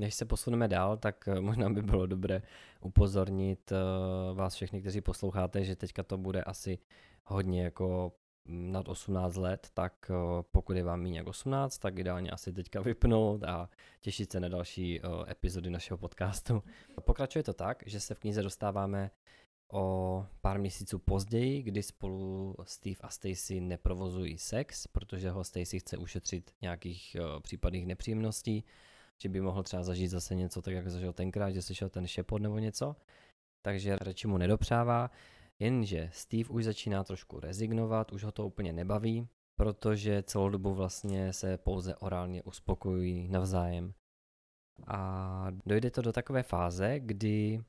než se posuneme dál, tak eh, možná by bylo dobré upozornit uh, vás všechny, kteří posloucháte, že teďka to bude asi hodně jako mm, nad 18 let, tak uh, pokud je vám méně jak 18, tak ideálně asi teďka vypnout a těšit se na další uh, epizody našeho podcastu. Pokračuje to tak, že se v knize dostáváme o pár měsíců později, kdy spolu Steve a Stacy neprovozují sex, protože ho Stacy chce ušetřit nějakých uh, případných nepříjemností že by mohl třeba zažít zase něco tak, jak zažil tenkrát, že slyšel ten šepot nebo něco. Takže radši mu nedopřává, jenže Steve už začíná trošku rezignovat, už ho to úplně nebaví, protože celou dobu vlastně se pouze orálně uspokojují navzájem. A dojde to do takové fáze, kdy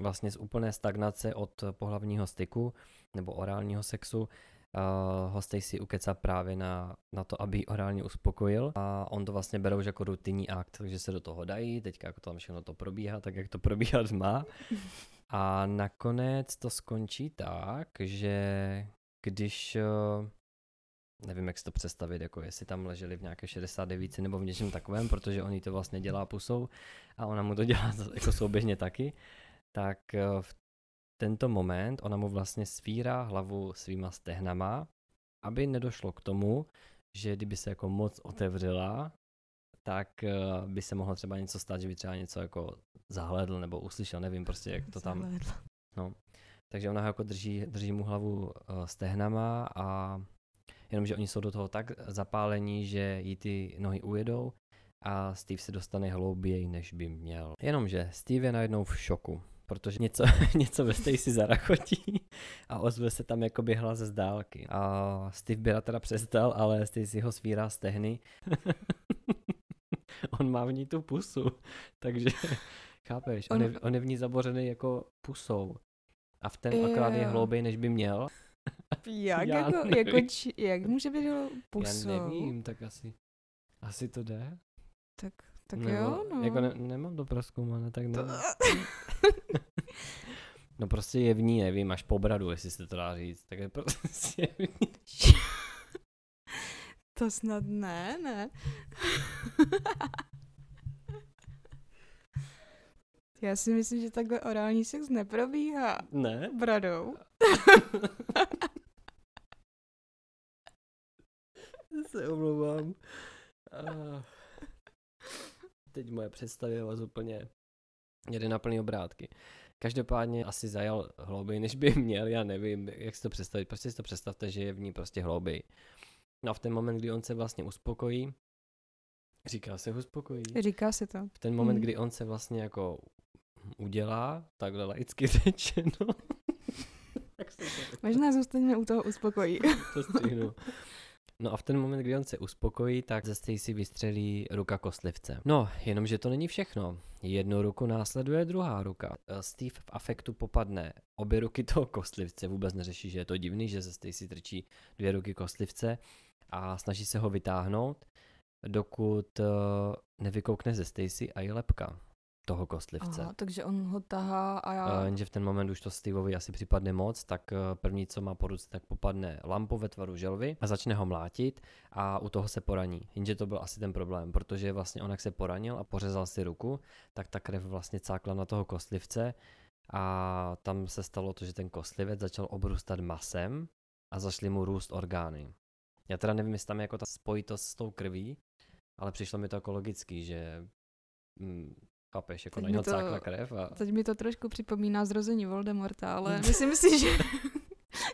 vlastně z úplné stagnace od pohlavního styku nebo orálního sexu uh, ho Stacy ukecá právě na, na to, aby orálně uspokojil a on to vlastně bere už jako rutinní akt, takže se do toho dají, teďka jako tam všechno to probíhá, tak jak to probíhat má. A nakonec to skončí tak, že když uh, nevím, jak si to představit, jako jestli tam leželi v nějaké 69 nebo v něčem takovém, protože on jí to vlastně dělá pusou a ona mu to dělá jako souběžně taky, tak v tento moment ona mu vlastně svírá hlavu svýma stehnama, aby nedošlo k tomu, že kdyby se jako moc otevřela, tak eh, by se mohlo třeba něco stát, že by třeba něco jako zahledl nebo uslyšel, nevím prostě, jak to tam... No. Takže ona jako drží, drží mu hlavu uh, stehnama a jenomže oni jsou do toho tak zapálení, že jí ty nohy ujedou a Steve se dostane hlouběji, než by měl. Jenomže Steve je najednou v šoku protože něco, něco ve Stacy zarachotí a ozve se tam jakoby hlas z dálky. A Steve Bira teda přestal, ale Stacy ho svírá stehny. on má v ní tu pusu, takže chápeš, on, on, je, on je v ní zabořený jako pusou. A v ten je... akorát je hlouběji, než by měl. Jak, Já jako, jako či, jak může být pusou? Já nevím, tak asi, asi to jde. Tak tak Nebo, jo, no. Jako ne, nemám to proskoumané, tak ne. no prostě je v ní, nevím, až po bradu, jestli se to dá říct. Tak je prostě v ní. to snad ne, ne. Já si myslím, že takhle orální sex neprobíhá. Ne? Bradou. se omlouvám. Uh teď moje představy vás úplně jede na plný obrátky. Každopádně asi zajal hlouběji, než by měl, já nevím, jak si to představit, prostě si to představte, že je v ní prostě hlouběji. No a v ten moment, kdy on se vlastně uspokojí, říká se uspokojí. Říká se to. V ten moment, hmm. kdy on se vlastně jako udělá, takhle laicky řečeno. Možná zůstaneme u toho uspokojí. to stříhnu. No a v ten moment, kdy on se uspokojí, tak ze Stacy vystřelí ruka kostlivce. No, jenomže to není všechno. Jednu ruku následuje druhá ruka. Eh, Steve v afektu popadne obě ruky toho kostlivce, vůbec neřeší, že je to divný, že ze Stacy trčí dvě ruky kostlivce a snaží se ho vytáhnout, dokud eh, nevykoukne ze Stacy a je lepka toho kostlivce. Aha, takže on ho tahá a já... Uh, jenže v ten moment už to Steveovi asi připadne moc, tak uh, první, co má po ruce, tak popadne lampu ve tvaru želvy a začne ho mlátit a u toho se poraní. Jenže to byl asi ten problém, protože vlastně on jak se poranil a pořezal si ruku, tak ta krev vlastně cákla na toho kostlivce a tam se stalo to, že ten kostlivec začal obrůstat masem a zašly mu růst orgány. Já teda nevím, jestli tam je jako ta spojitost s tou krví, ale přišlo mi to jako logický, že mm, Chápeš, jako na něho to, krev. A... Teď mi to trošku připomíná zrození Voldemorta, ale myslím si, že,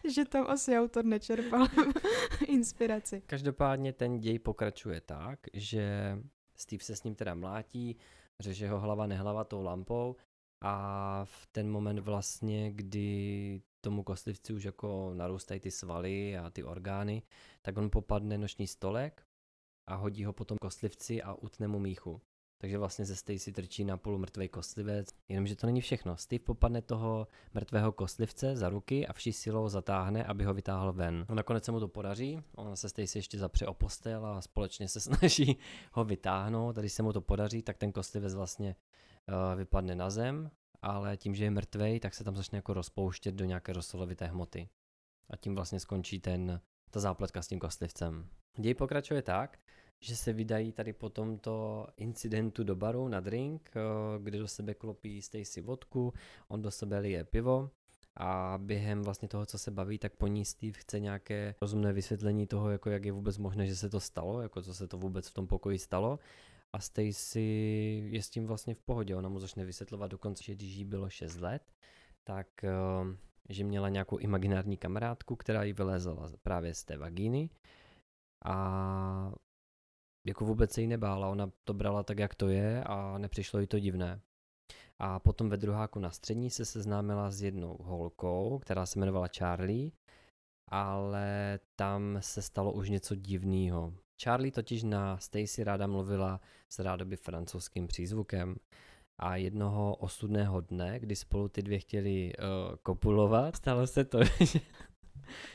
že tam asi autor nečerpal inspiraci. Každopádně ten děj pokračuje tak, že Steve se s ním teda mlátí, řeže ho hlava nehlava tou lampou a v ten moment vlastně, kdy tomu kostlivci už jako narůstají ty svaly a ty orgány, tak on popadne noční stolek a hodí ho potom kostlivci a utne mu míchu takže vlastně ze Stacy trčí na půl mrtvý kostlivec. Jenomže to není všechno. Steve popadne toho mrtvého kostlivce za ruky a vší silou zatáhne, aby ho vytáhl ven. No nakonec se mu to podaří, on se Stacy ještě zapře o postel a společně se snaží ho vytáhnout. Tady se mu to podaří, tak ten kostlivec vlastně uh, vypadne na zem, ale tím, že je mrtvej, tak se tam začne jako rozpouštět do nějaké rozsolovité hmoty. A tím vlastně skončí ten, ta zápletka s tím kostlivcem. Děj pokračuje tak, že se vydají tady po tomto incidentu do baru na drink, eh, kde do sebe klopí Stacy vodku, on do sebe lije pivo a během vlastně toho, co se baví, tak po ní Steve chce nějaké rozumné vysvětlení toho, jako jak je vůbec možné, že se to stalo, jako co se to vůbec v tom pokoji stalo. A Stacy je s tím vlastně v pohodě, ona mu začne vysvětlovat dokonce, že když jí bylo 6 let, tak eh, že měla nějakou imaginární kamarádku, která jí vylézala právě z té vagíny a jako vůbec se jí nebála, ona to brala tak, jak to je a nepřišlo jí to divné. A potom ve druháku na střední se seznámila s jednou holkou, která se jmenovala Charlie, ale tam se stalo už něco divného. Charlie totiž na Stacy ráda mluvila s rádoby francouzským přízvukem a jednoho osudného dne, kdy spolu ty dvě chtěli uh, kopulovat, stalo se to, že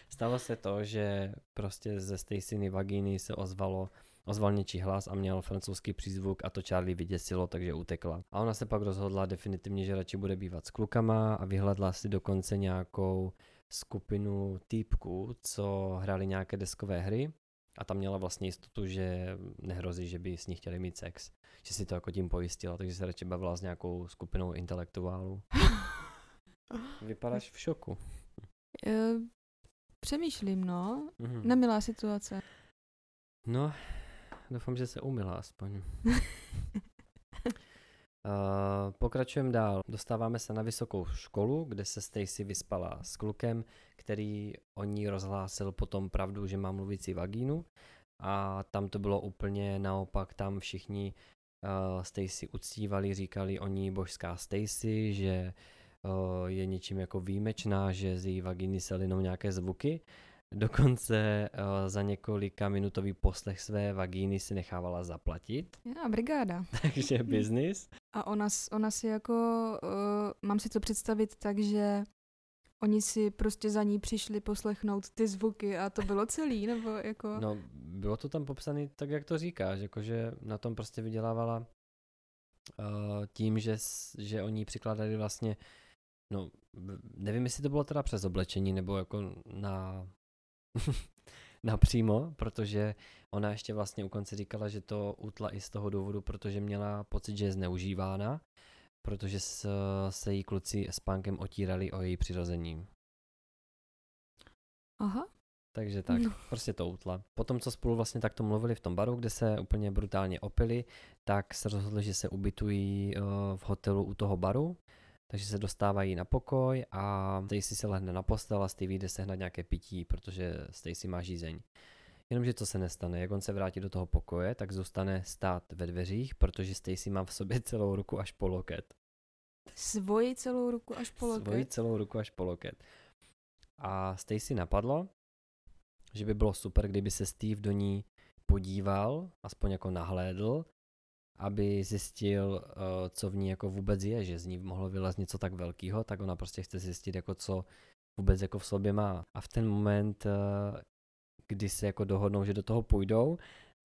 stalo se to, že prostě ze Stacyny vagíny se ozvalo ozval něčí hlas a měl francouzský přízvuk a to Charlie vyděsilo, takže utekla. A ona se pak rozhodla definitivně, že radši bude bývat s klukama a vyhledla si dokonce nějakou skupinu týpků, co hráli nějaké deskové hry a tam měla vlastně jistotu, že nehrozí, že by s ní chtěli mít sex. Že si to jako tím pojistila, takže se radši bavila s nějakou skupinou intelektuálů. Vypadáš v šoku. Přemýšlím, no. Mm-hmm. Nemilá situace. No, doufám, že se umila aspoň. uh, pokračujeme dál. Dostáváme se na vysokou školu, kde se Stacy vyspala s klukem, který o ní rozhlásil potom pravdu, že má mluvící vagínu. A tam to bylo úplně naopak, tam všichni uh, Stacy uctívali, říkali o ní božská Stacy, že uh, je něčím jako výjimečná, že z její vagíny se linou nějaké zvuky Dokonce uh, za několika minutový poslech své vagíny si nechávala zaplatit. Já, brigáda. Takže business. A ona, ona si jako, uh, mám si to představit tak, že oni si prostě za ní přišli poslechnout ty zvuky a to bylo celý, nebo jako... No, bylo to tam popsané tak, jak to říkáš, jakože na tom prostě vydělávala uh, tím, že, že oni přikládali vlastně, no, nevím, jestli to bylo teda přes oblečení, nebo jako na napřímo, protože ona ještě vlastně u konce říkala, že to utla i z toho důvodu, protože měla pocit, že je zneužívána, protože se, se jí kluci s pánkem otírali o její přirození. Aha. Takže tak, no. prostě to utla. Potom, co spolu vlastně takto mluvili v tom baru, kde se úplně brutálně opili, tak se rozhodli, že se ubytují uh, v hotelu u toho baru takže se dostávají na pokoj a Stacy se lehne na postel a Stevie jde sehnat nějaké pití, protože Stacy má žízeň. Jenomže co se nestane, jak on se vrátí do toho pokoje, tak zůstane stát ve dveřích, protože Stacy má v sobě celou ruku až po loket. Svoji celou ruku až po loket? Svoji celou ruku až po loket. A Stacy napadlo, že by bylo super, kdyby se Steve do ní podíval, aspoň jako nahlédl, aby zjistil, eh, co v ní jako vůbec je, že z ní mohlo vylez něco tak velkého, tak ona prostě chce zjistit, jako co vůbec jako v sobě má. A v ten moment, eh, kdy se jako dohodnou, že do toho půjdou,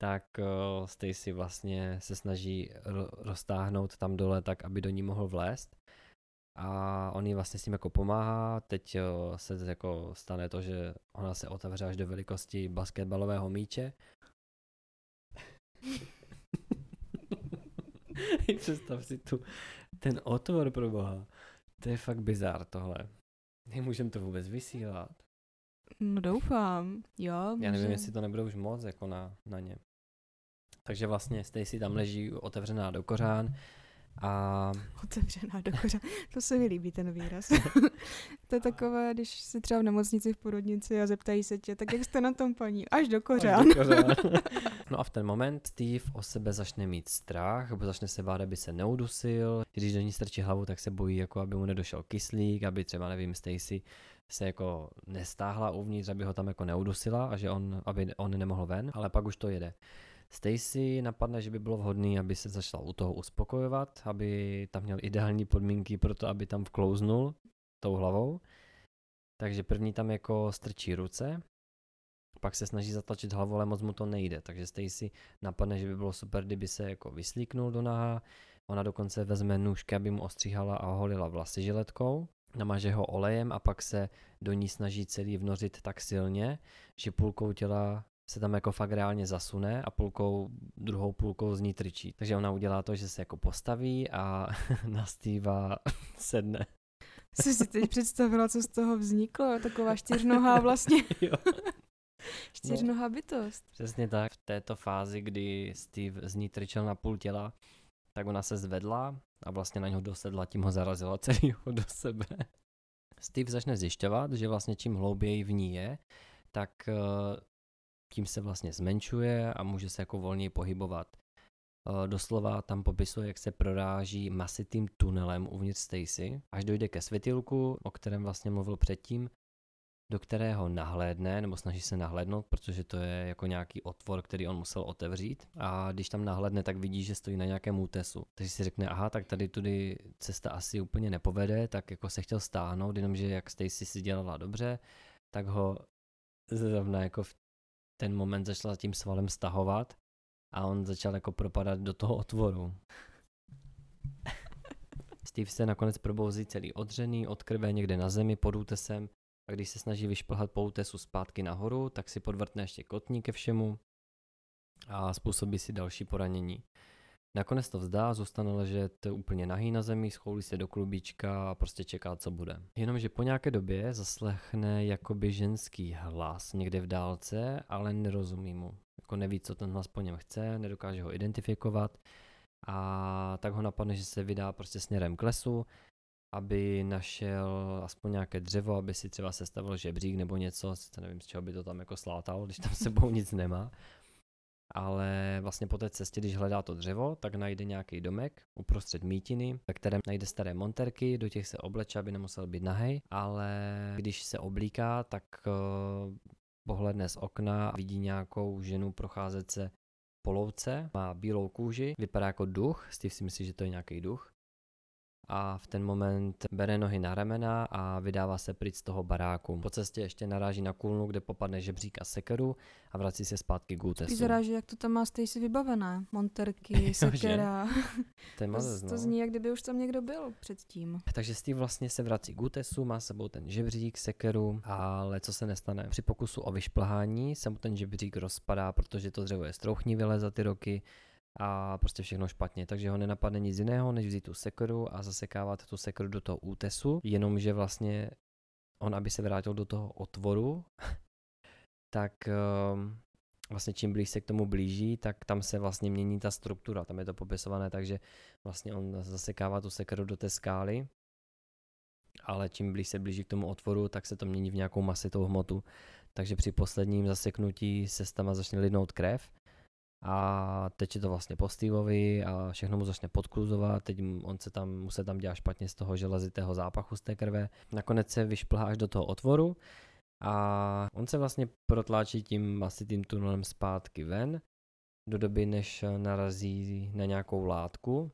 tak uh, Stacy vlastně se snaží ro- roztáhnout tam dole tak, aby do ní mohl vlézt. A on jí vlastně s tím jako pomáhá. Teď se jako stane to, že ona se otevře až do velikosti basketbalového míče. Představ si tu, ten otvor pro boha. To je fakt bizár tohle. Nemůžem to vůbec vysílat. No doufám, jo. Já nevím, jestli to nebude už moc jako na, na ně. Takže vlastně Stacy tam leží otevřená do kořán a... Otevřená do kořán, to se mi líbí ten výraz. to je takové, když si třeba v nemocnici v porodnici a zeptají se tě, tak jak jste na tom paní? Až do kořán. Až do kořán. no a v ten moment Steve o sebe začne mít strach, nebo začne se bát, aby se neudusil. Když do ní strčí hlavu, tak se bojí, jako aby mu nedošel kyslík, aby třeba, nevím, Stacy se jako nestáhla uvnitř, aby ho tam jako neudusila a že on, aby on nemohl ven, ale pak už to jede. Stacy napadne, že by bylo vhodné, aby se začala u toho uspokojovat, aby tam měl ideální podmínky pro to, aby tam vklouznul tou hlavou. Takže první tam jako strčí ruce, pak se snaží zatlačit hlavu, ale moc mu to nejde. Takže Stacy napadne, že by bylo super, kdyby se jako vyslíknul do naha. Ona dokonce vezme nůžky, aby mu ostříhala a holila vlasy žiletkou. Namaže ho olejem a pak se do ní snaží celý vnořit tak silně, že půlkou těla se tam jako fakt reálně zasune a půlkou, druhou půlkou z ní trčí. Takže ona udělá to, že se jako postaví a na Steva sedne. Jsi si teď představila, co z toho vzniklo? Taková čtyřnohá vlastně. jo. Čtyřnohá no, bytost. Přesně tak. V této fázi, kdy Steve z ní trčel na půl těla, tak ona se zvedla a vlastně na něho dosedla, tím ho zarazila celýho do sebe. Steve začne zjišťovat, že vlastně čím hlouběji v ní je, tak eh, tím se vlastně zmenšuje a může se jako volněji pohybovat. Eh, doslova tam popisuje, jak se proráží masitým tunelem uvnitř Stacy, až dojde ke světilku, o kterém vlastně mluvil předtím, do kterého nahlédne, nebo snaží se nahlédnout, protože to je jako nějaký otvor, který on musel otevřít. A když tam nahlédne, tak vidí, že stojí na nějakém útesu. Takže si řekne, aha, tak tady tudy cesta asi úplně nepovede, tak jako se chtěl stáhnout, jenomže jak Stacy si dělala dobře, tak ho zrovna jako v ten moment začala tím svalem stahovat a on začal jako propadat do toho otvoru. Steve se nakonec probouzí celý odřený, od krve někde na zemi pod útesem a když se snaží vyšplhat po útesu zpátky nahoru, tak si podvrtne ještě kotník ke všemu a způsobí si další poranění. Nakonec to vzdá, zůstane ležet úplně nahý na zemi, schoulí se do klubíčka a prostě čeká, co bude. Jenomže po nějaké době zaslechne jakoby ženský hlas někde v dálce, ale nerozumí mu. Jako neví, co ten hlas po něm chce, nedokáže ho identifikovat a tak ho napadne, že se vydá prostě směrem k lesu, aby našel aspoň nějaké dřevo, aby si třeba sestavil žebřík nebo něco, sice nevím, z čeho by to tam jako slátal, když tam sebou nic nemá ale vlastně po té cestě, když hledá to dřevo, tak najde nějaký domek uprostřed mítiny, ve kterém najde staré monterky, do těch se obleče, aby nemusel být nahej, ale když se oblíká, tak uh, pohledne z okna a vidí nějakou ženu procházet se po louce, má bílou kůži, vypadá jako duch, Steve si myslí, že to je nějaký duch a v ten moment bere nohy na ramena a vydává se pryč z toho baráku. Po cestě ještě naráží na kůlnu, kde popadne žebřík a sekeru a vrací se zpátky k útesu. Vypadá, že jak to tam má Stacy vybavené. Monterky, sekera. to, to, to zní, jak kdyby už tam někdo byl předtím. Takže Steve vlastně se vrací k útesu, má sebou ten žebřík, sekeru, ale co se nestane? Při pokusu o vyšplhání se mu ten žebřík rozpadá, protože to dřevo je strouchnivělé za ty roky a prostě všechno špatně, takže ho nenapadne nic jiného, než vzít tu sekeru a zasekávat tu sekeru do toho útesu, jenomže vlastně on, aby se vrátil do toho otvoru, tak um, vlastně čím blíž se k tomu blíží, tak tam se vlastně mění ta struktura, tam je to popisované, takže vlastně on zasekává tu sekeru do té skály, ale čím blíž se blíží k tomu otvoru, tak se to mění v nějakou masitou hmotu. Takže při posledním zaseknutí se tam začne lidnout krev a teče to vlastně po Steveovi a všechno mu začne podkluzovat, teď on se tam, mu se tam dělá špatně z toho železitého zápachu z té krve. Nakonec se vyšplhá až do toho otvoru A on se vlastně protláčí tím asi tím tunelem zpátky ven, do doby, než narazí na nějakou látku,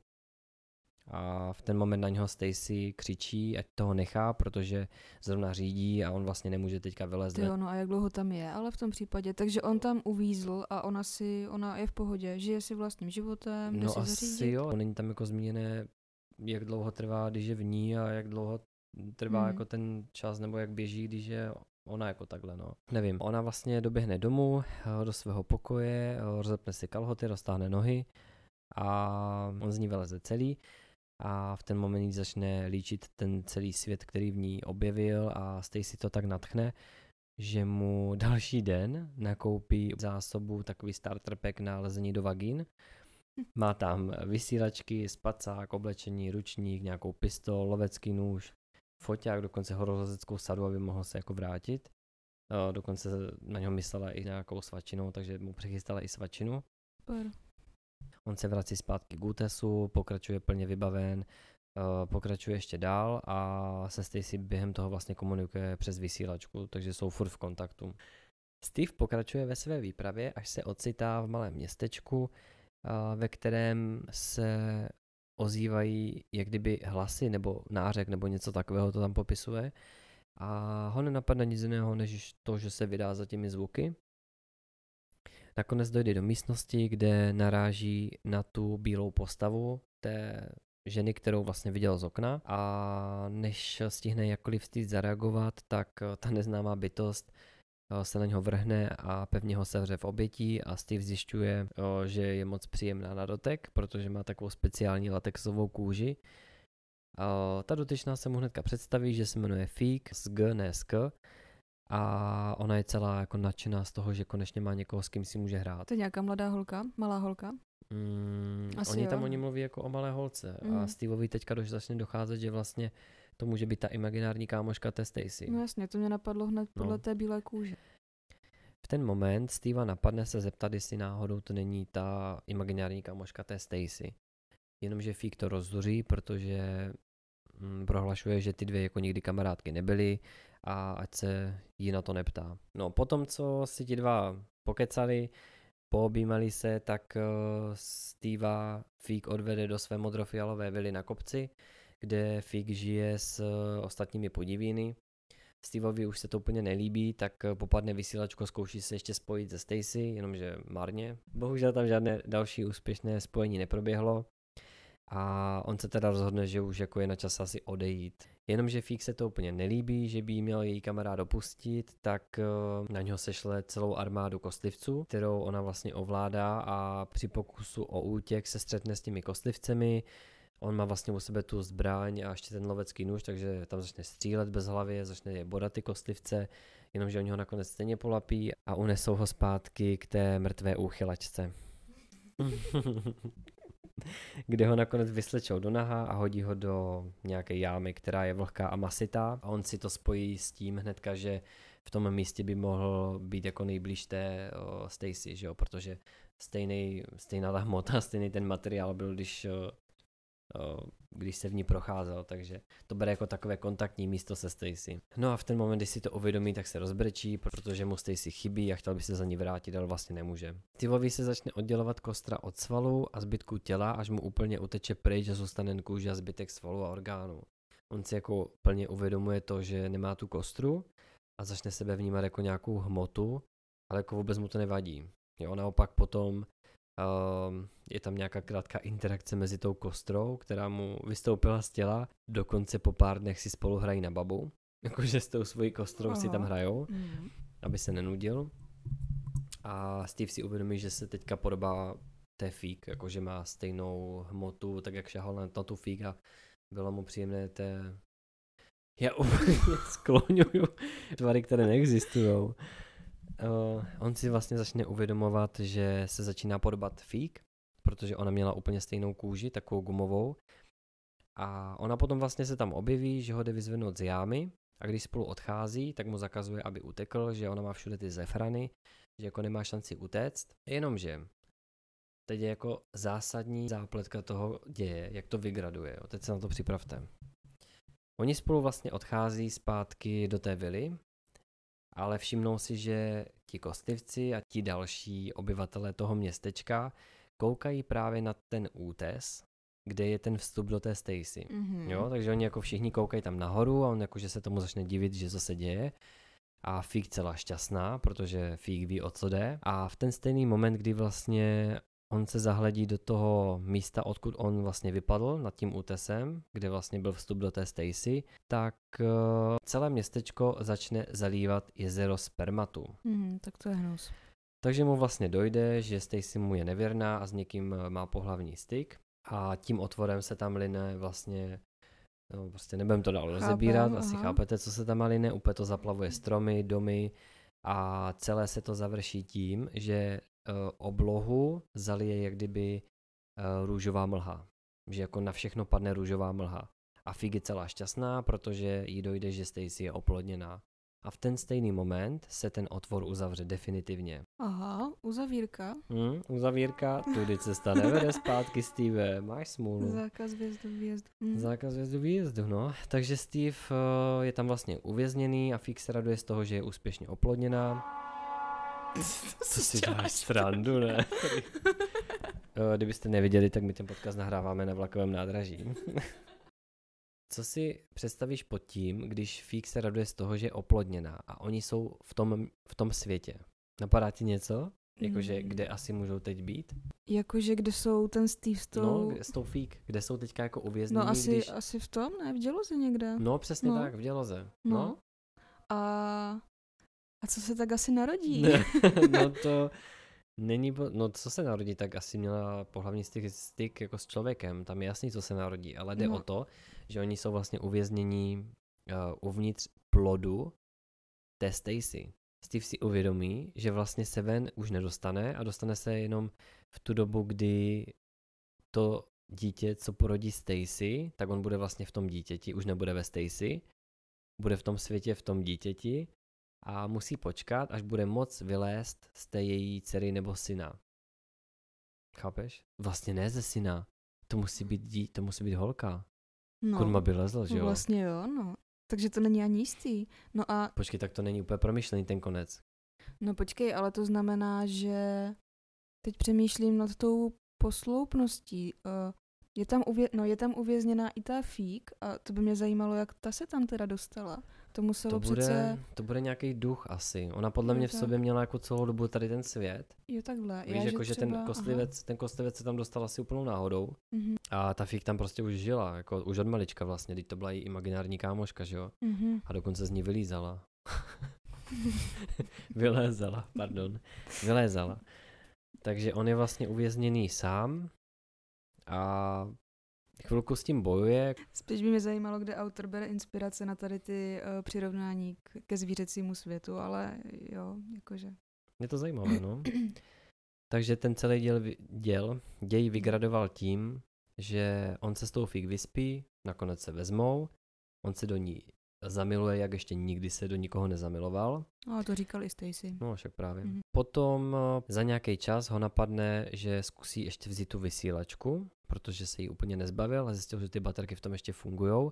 a v ten moment na něho Stacy křičí, ať toho nechá, protože zrovna řídí a on vlastně nemůže teďka vylézt. Ty no a jak dlouho tam je, ale v tom případě, takže on tam uvízl a ona si, ona je v pohodě, žije si vlastním životem, No si asi zařídit. jo, není tam jako zmíněné, jak dlouho trvá, když je v ní a jak dlouho trvá hmm. jako ten čas, nebo jak běží, když je ona jako takhle, no. Nevím, ona vlastně doběhne domů, eh, do svého pokoje, eh, rozepne si kalhoty, roztáhne nohy a on z ní vyleze celý a v ten moment jí začne líčit ten celý svět, který v ní objevil a Stacy to tak natchne, že mu další den nakoupí zásobu takový starter pack na lezení do vagín. Má tam vysílačky, spacák, oblečení, ručník, nějakou pistol, lovecký nůž, foťák, dokonce horolezeckou sadu, aby mohl se jako vrátit. Dokonce na něho myslela i nějakou svačinu, takže mu přichystala i svačinu. Super. On se vrací zpátky k Utesu, pokračuje plně vybaven, eh, pokračuje ještě dál a se Stacy během toho vlastně komunikuje přes vysílačku, takže jsou furt v kontaktu. Steve pokračuje ve své výpravě, až se ocitá v malém městečku, eh, ve kterém se ozývají jak kdyby hlasy nebo nářek nebo něco takového to tam popisuje a ho nenapadne nic jiného, než to, že se vydá za těmi zvuky Nakonec dojde do místnosti, kde naráží na tu bílou postavu té ženy, kterou vlastně viděl z okna a než stihne jakkoliv vstýc zareagovat, tak ta neznámá bytost eh, se na něho vrhne a pevně ho sevře v obětí a Steve zjišťuje, eh, že je moc příjemná na dotek, protože má takovou speciální latexovou kůži. Eh, ta dotyčná se mu hnedka představí, že se jmenuje Fík z G, ne z K, a ona je celá jako nadšená z toho, že konečně má někoho, s kým si může hrát. To je nějaká mladá holka, malá holka? Mm, Asi oni jo. tam oni mluví jako o malé holce mm. a Steveovi teďka dož začne docházet, že vlastně to může být ta imaginární kámoška té Stacy. No jasně, to mě napadlo hned podle no. té bílé kůže. V ten moment Steva napadne se zeptat, jestli náhodou to není ta imaginární kámoška té Stacy. Jenomže Fík to rozzuří, protože mm, prohlašuje, že ty dvě jako nikdy kamarádky nebyly a ať se jí na to neptá. No potom, co si ti dva pokecali, poobjímali se, tak uh, Steva Fík odvede do své modrofialové vily na kopci, kde Fík žije s uh, ostatními podivíny. Steveovi už se to úplně nelíbí, tak uh, popadne vysílačko, zkouší se ještě spojit se Stacy, jenomže marně. Bohužel tam žádné další úspěšné spojení neproběhlo a on se teda rozhodne, že už jako je na čas asi odejít. Jenomže Fík se to úplně nelíbí, že by jí měl její kamarád opustit, tak eh, na něho sešle celou armádu kostlivců, kterou ona vlastně ovládá a při pokusu o útěk se střetne s těmi kostlivcemi, On má vlastně u sebe tu zbraň a ještě ten lovecký nůž, takže tam začne střílet bez hlavy, začne je bodat ty kostlivce, jenomže oni ho nakonec stejně polapí a unesou ho zpátky k té mrtvé úchylačce. kde ho nakonec vyslečou do naha a hodí ho do nějaké jámy, která je vlhká a masitá. A on si to spojí s tím hnedka, že v tom místě by mohl být jako nejblíž té o, Stacy, že jo, protože stejný, stejná ta hmota, stejný ten materiál byl, když o, když se v ní procházel, takže to bere jako takové kontaktní místo se Stacy. No a v ten moment, když si to uvědomí, tak se rozbrečí, protože mu Stacy chybí a chtěl by se za ní vrátit, ale vlastně nemůže. Tivovi se začne oddělovat kostra od svalu a zbytku těla, až mu úplně uteče pryč a zůstane jen kůže a zbytek svalu a orgánů. On si jako plně uvědomuje to, že nemá tu kostru a začne sebe vnímat jako nějakou hmotu, ale jako vůbec mu to nevadí. Jo, naopak potom je tam nějaká krátká interakce mezi tou kostrou, která mu vystoupila z těla. Dokonce po pár dnech si spolu hrají na babu. Jakože s tou svojí kostrou Aha. si tam hrajou, mm. aby se nenudil. A Steve si uvědomí, že se teďka podobá té fík, jakože má stejnou hmotu, tak jak šahal na tu fík a bylo mu příjemné té... Já úplně skloňuju tvary, které neexistují. Uh, on si vlastně začne uvědomovat, že se začíná podobat Fík, protože ona měla úplně stejnou kůži, takovou gumovou. A ona potom vlastně se tam objeví, že ho jde vyzvednout z jámy a když spolu odchází, tak mu zakazuje, aby utekl, že ona má všude ty zefrany, že jako nemá šanci utéct. Jenomže teď je jako zásadní zápletka toho děje, jak to vygraduje. Jo. Teď se na to připravte. Oni spolu vlastně odchází zpátky do té vily ale všimnou si, že ti kostlivci a ti další obyvatelé toho městečka koukají právě na ten útes, kde je ten vstup do té Stacy. Mm-hmm. Jo, takže oni jako všichni koukají tam nahoru a on jako, že se tomu začne divit, že co se děje. A Fík celá šťastná, protože Fík ví, o co jde. A v ten stejný moment, kdy vlastně on se zahledí do toho místa, odkud on vlastně vypadl nad tím útesem, kde vlastně byl vstup do té Stacy, tak uh, celé městečko začne zalívat jezero spermatu. Mm, tak to je hnus. Takže mu vlastně dojde, že Stacy mu je nevěrná a s někým eh, má pohlavní styk a tím otvorem se tam line vlastně No, prostě nebudem to dál rozebírat, asi aha. chápete, co se tam line, úplně to zaplavuje stromy, domy a celé se to završí tím, že oblohu zalije jak kdyby uh, růžová mlha. Že jako na všechno padne růžová mlha. A Fig je celá šťastná, protože jí dojde, že Stacy je oplodněná. A v ten stejný moment se ten otvor uzavře definitivně. Aha, uzavírka. Hm, uzavírka, tudy cesta nevede zpátky, Steve, máš smůlu. Zákaz vjezdu, výjezdu. Mm. Zákaz vjezdu výjezdu, no. Takže Steve uh, je tam vlastně uvězněný a Fix se raduje z toho, že je úspěšně oplodněná. Co si děláš srandu, ne? Kdybyste neviděli, tak my ten podcast nahráváme na vlakovém nádraží. Co si představíš pod tím, když Fix se raduje z toho, že je oplodněná a oni jsou v tom, v tom světě? Napadá ti něco? Jakože Mm. kde asi můžou teď být? Jakože kde jsou ten Steve s tou... No, kde- s tou Fík, kde jsou teďka jako uvěznění, no asi, když... asi v tom, ne? V děloze někde. No, přesně No. tak, v děloze. No. No. A... A co se tak asi narodí? No to není, no co se narodí, tak asi měla pohlavní styk, styk jako s člověkem, tam je jasný, co se narodí, ale jde No. o to, že oni jsou vlastně uvěznění uh, uvnitř plodu té Stacy. Steve si uvědomí, že vlastně se ven už nedostane a dostane se jenom v tu dobu, kdy to dítě, co porodí Stacy, tak on bude vlastně v tom dítěti, už nebude ve Stacy, bude v tom světě v tom dítěti a musí počkat, až bude moc vylézt z té její dcery nebo syna. Chápeš? Vlastně ne ze syna. To musí být dí, to musí být holka. No, Kurma by lezl, že jo? vlastně jo, no. Takže to není ani jistý. No a, Počkej, tak to není úplně promyšlený ten konec. no počkej, ale to znamená, že teď přemýšlím nad tou posloupností. Uh, je tam, uvě- no, je tam uvězněná i ta Fík a to by mě zajímalo, jak ta se tam teda dostala. To muselo To bude, přece... to bude nějaký duch asi. Ona podle mě v sobě měla jako celou dobu tady ten svět. Jo, takhle. Víš, Já, jako že třeba, ten kostlivec, ten kostlivec se tam dostal asi úplnou náhodou. Mhm, A ta fík tam prostě už žila, jako už od malička vlastně, teď to byla její imaginární kámoška, že jo? mhm. A dokonce z ní vylízala. Vylézala, pardon. Vylézala. Takže on je vlastně uvězněný sám a chvilku s tím bojuje. Spíš by mě zajímalo, kde autor bere inspirace na tady ty uh, přirovnání k, ke zvířecímu světu, ale jo, jakože. Je to zajímavé, no. Takže ten celý děl, děl děj vygradoval tím, že on se s tou fík vyspí, nakonec se vezmou, on se do ní zamiluje, jak ještě nikdy se do nikoho nezamiloval. No, to říkal i Stacy. No, však právě. Mhm. Potom eh, za nějaký čas ho napadne, že zkusí ještě vzít tu vysílačku, protože se jí úplně nezbavil a zjistil, že ty baterky v tom ještě fungují.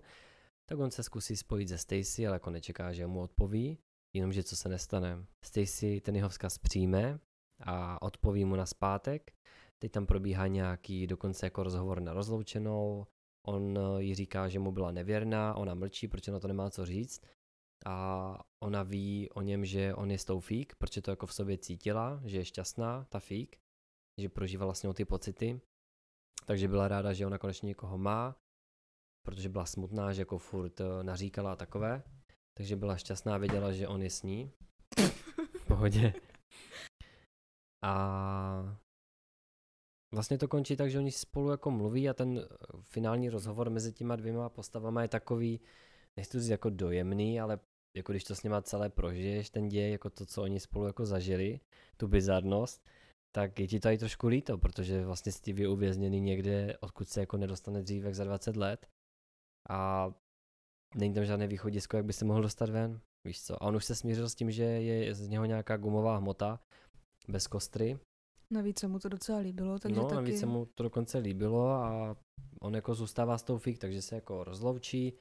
Tak on se zkusí spojit se Stacy, ale jako nečeká, že mu odpoví, jenomže co se nestane. Stacy ten jeho vzkaz přijme a odpoví mu na zpátek. Teď tam probíhá nějaký dokonce jako rozhovor na rozloučenou. On eh, jí říká, že mu byla nevěrná, ona mlčí, protože na to nemá co říct. A ona ví o něm, že on je s tou fík, protože to jako v sobě cítila, že je šťastná, ta fík, že prožívala s ňou ty pocity. Takže byla ráda, že ona konečně někoho má, protože byla smutná, že jako furt eh, naříkala a takové. Takže byla šťastná, věděla, že on je s ní. V pohodě. A vlastně to končí tak, že oni spolu jako mluví a ten eh, finální rozhovor mezi těma dvěma postavama je takový, nechci říct jako dojemný, ale jako když to s nima celé prožiješ, ten děj, jako to, co oni spolu jako zažili, tu bizarnost, tak je ti tady trošku líto, protože vlastně Steve je uvězněný někde, odkud se jako nedostane dřív jak za 20 let. A není tam žádné východisko, jak by se mohl dostat ven, víš co. A on už se smířil s tím, že je z něho nějaká gumová hmota, bez kostry, Navíc se mu to docela líbilo, takže no, taky... navíc se mu to dokonce líbilo a on jako zůstává s tou fík, takže se jako rozloučí.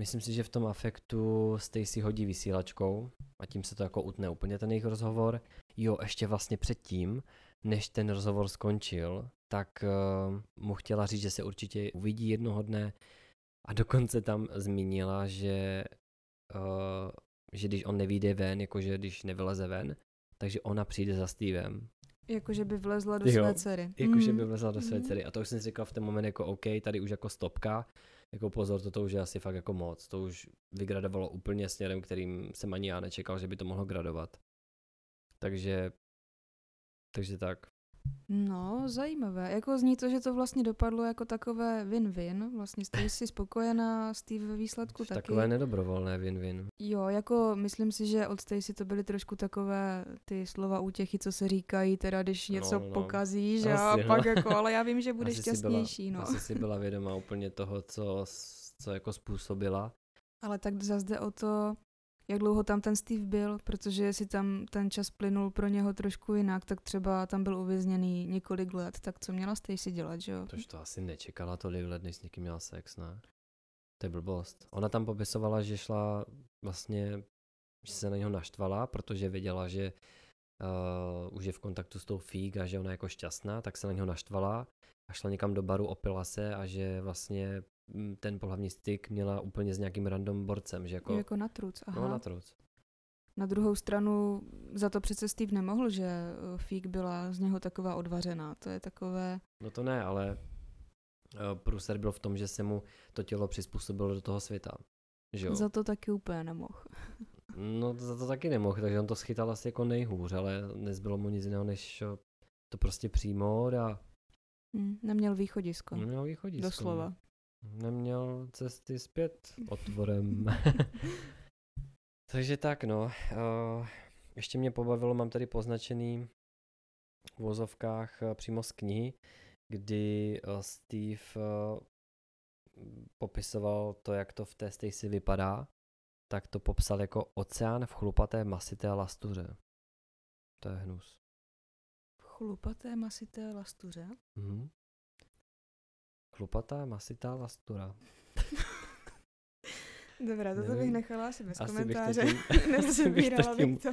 Myslím si, že v tom afektu Stacy hodí vysílačkou a tím se to jako utne úplně ten jejich rozhovor. Jo, ještě vlastně předtím, než ten rozhovor skončil, tak uh, mu chtěla říct, že se určitě uvidí jednoho dne a dokonce tam zmínila, že, uh, že když on nevíde ven, jakože když nevyleze ven, takže ona přijde za Stevem. Jakože by vlezla do jo, své dcery. Jakože mm. by vlezla do své mm. dcery. A to už jsem si říkal v ten moment jako OK, tady už jako stopka, jako pozor, toto už je asi fakt jako moc. To už vygradovalo úplně směrem, kterým jsem ani já nečekal, že by to mohlo gradovat. Takže, takže tak. No, zajímavé. Jako zní to, že to vlastně dopadlo jako takové win-win. Vlastně jste si spokojená, Steve ve výsledku taky. Takové nedobrovolné win-win. Jo, jako myslím si, že od Stacy to byly trošku takové ty slova útěchy, co se říkají, teda když no, něco no, no. pokazí, že asi, a pak no. jako, ale já vím, že budeš šťastnější. Byla, no. Asi si byla vědoma úplně toho, co, co jako způsobila. Ale tak zase o to, jak dlouho tam ten Steve byl, protože si tam ten čas plynul pro něho trošku jinak, tak třeba tam byl uvězněný několik let, tak co měla Stacy dělat, že jo? Tož to asi nečekala tolik let, než s někým měla sex, ne? To je blbost. Ona tam popisovala, že šla vlastně, že se na něho naštvala, protože věděla, že uh, už je v kontaktu s tou Fík a že ona je jako šťastná, tak se na něho naštvala a šla někam do baru, opila se a že vlastně ten pohlavní styk měla úplně s nějakým random borcem, že jako... Jako na truc, aha. No, na truc. Na druhou stranu za to přece Steve nemohl, že eh, Fík byla z něho taková odvařená. To je takové... No to ne, ale uh, průser byl v tom, že se mu to tělo přizpůsobilo do toho světa. Že jo? Za to taky úplně nemohl. no za to taky nemohl, takže on to schytal asi jako nejhůř, ale nezbylo mu nic jiného, než eh, to prostě přijmout a... Hmm, neměl východisko. Neměl východisko. Doslova. Neměl cesty zpět otvorem. Takže tak no. Uh, ještě mě pobavilo, mám tady poznačený v vozovkách uh, přímo z knihy, kdy uh, Steve popisoval to, jak to v té Stacy vypadá, tak to popsal jako oceán v chlupaté masité lastuře. To je hnus. V chlupaté masité lastuře? Mhm. Chlupatá, masitá lastura. Dobrá, toto bych nechala asi bez asi komentáře. Nezabírala bych to.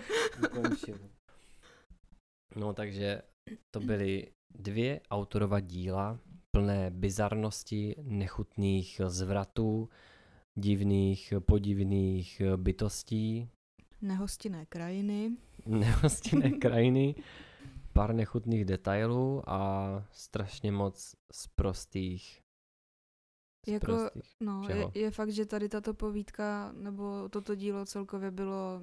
No takže to byly dvě autorova díla plné bizarnosti, nechutných zvratů, divných, podivných bytostí. Nehostinné krajiny. Nehostinné krajiny pár nechutných detailů a strašně moc z prostých. Jako, no, je, je fakt, že tady tato povídka, nebo toto dílo celkově bylo,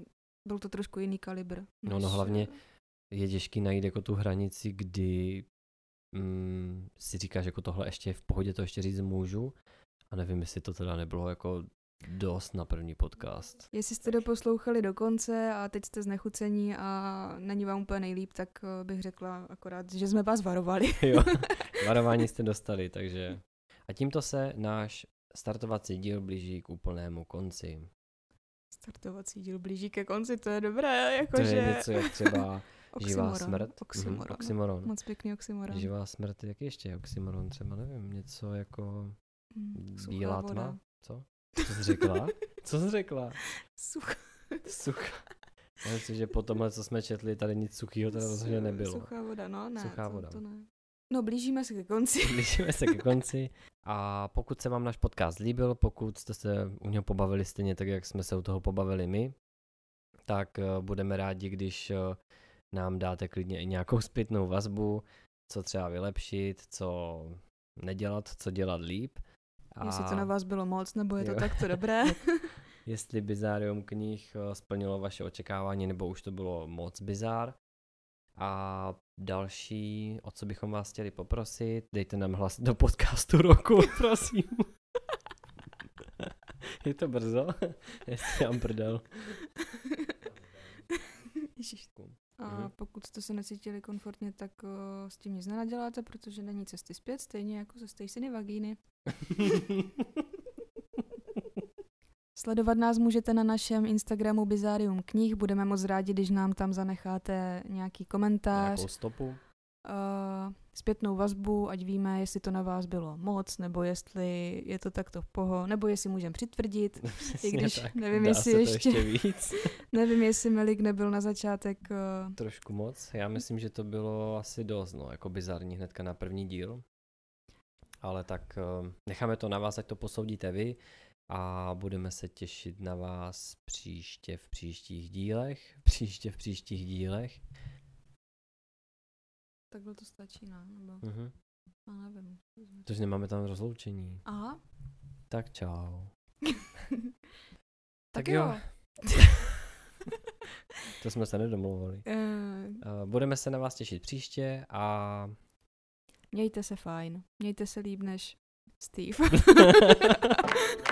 byl to trošku jiný kalibr. No, no hlavně je těžký najít jako tu hranici, kdy mm, si říkáš, jako tohle ještě je v pohodě, to ještě říct můžu. A nevím, jestli to teda nebylo jako dost na první podcast. Jestli jste doposlouchali do konce a teď jste znechucení a není vám úplně nejlíp, tak eh, bych řekla akorát, že jsme vás varovali. jo, varování jste dostali, takže... A tímto se náš startovací díl blíží k úplnému konci. Startovací díl blíží ke konci, to je dobré, jakože... To je něco jak třeba živá smrt. Oxymoron. Mm, oxymoron. Moc pěkný oxymoron. Živá smrt, jak ještě je oxymoron? Třeba nevím, něco jako mm, bílá tma? Co? Co jsi řekla? Co jsi řekla? Sucha. Sucha. Já myslím, že po tomhle, co jsme četli, tady nic suchého teda rozhodně nebylo. Suchá voda, no ne. Suchá to, voda. To ne. No, blížíme se ke konci. blížíme se ke konci. A pokud se vám náš podcast líbil, pokud jste se u něho pobavili stejně tak, jak jsme se u toho pobavili my, tak uh, budeme rádi, když uh, nám dáte klidně i nějakou zpětnou vazbu, co třeba vylepšit, co nedělat, co dělat líp. A... Jestli to na vás bylo moc, nebo je to takto dobré. Jestli Bizárium knih eh, splnilo vaše očekávání, nebo už to bylo moc bizár. A další, o co bychom vás chtěli poprosit, dejte nám hlas do podcastu roku, prosím. je to brzo? Jestli já prdel. A mhm. pokud jste se necítili komfortně, tak uh, s tím nic nenaděláte, protože není cesty zpět, stejně jako ze Stacey vagíny. Sledovat nás můžete na našem Instagramu Bizarium knih. Budeme moc rádi, když nám tam zanecháte nějaký komentář. Nějakou stopu. uh, zpětnou vazbu, ať víme, jestli to na vás bylo moc, nebo jestli je to takto v poho, nebo jestli můžeme přitvrdit, i když tak, nevím, dá jestli se to ještě, ještě víc. nevím, jestli Melik nebyl na začátek uh, Trošku moc. Já myslím, že to bylo asi dost, no, jako bizarní hnedka na první díl. Ale tak uh, necháme to na vás, ať to posoudíte vy a budeme se těšit na vás příště v příštích dílech. Příště v příštích dílech. takhle to stačí, ne? Nebo, Mhm. já nevím. Protože nemáme tam rozloučení. Aha. Tak čau. tak Tak jo. jo. To jsme se nedomluvili. Uh, budeme se na vás těšit příště a Mějte se fajn, mějte se líp než Steve.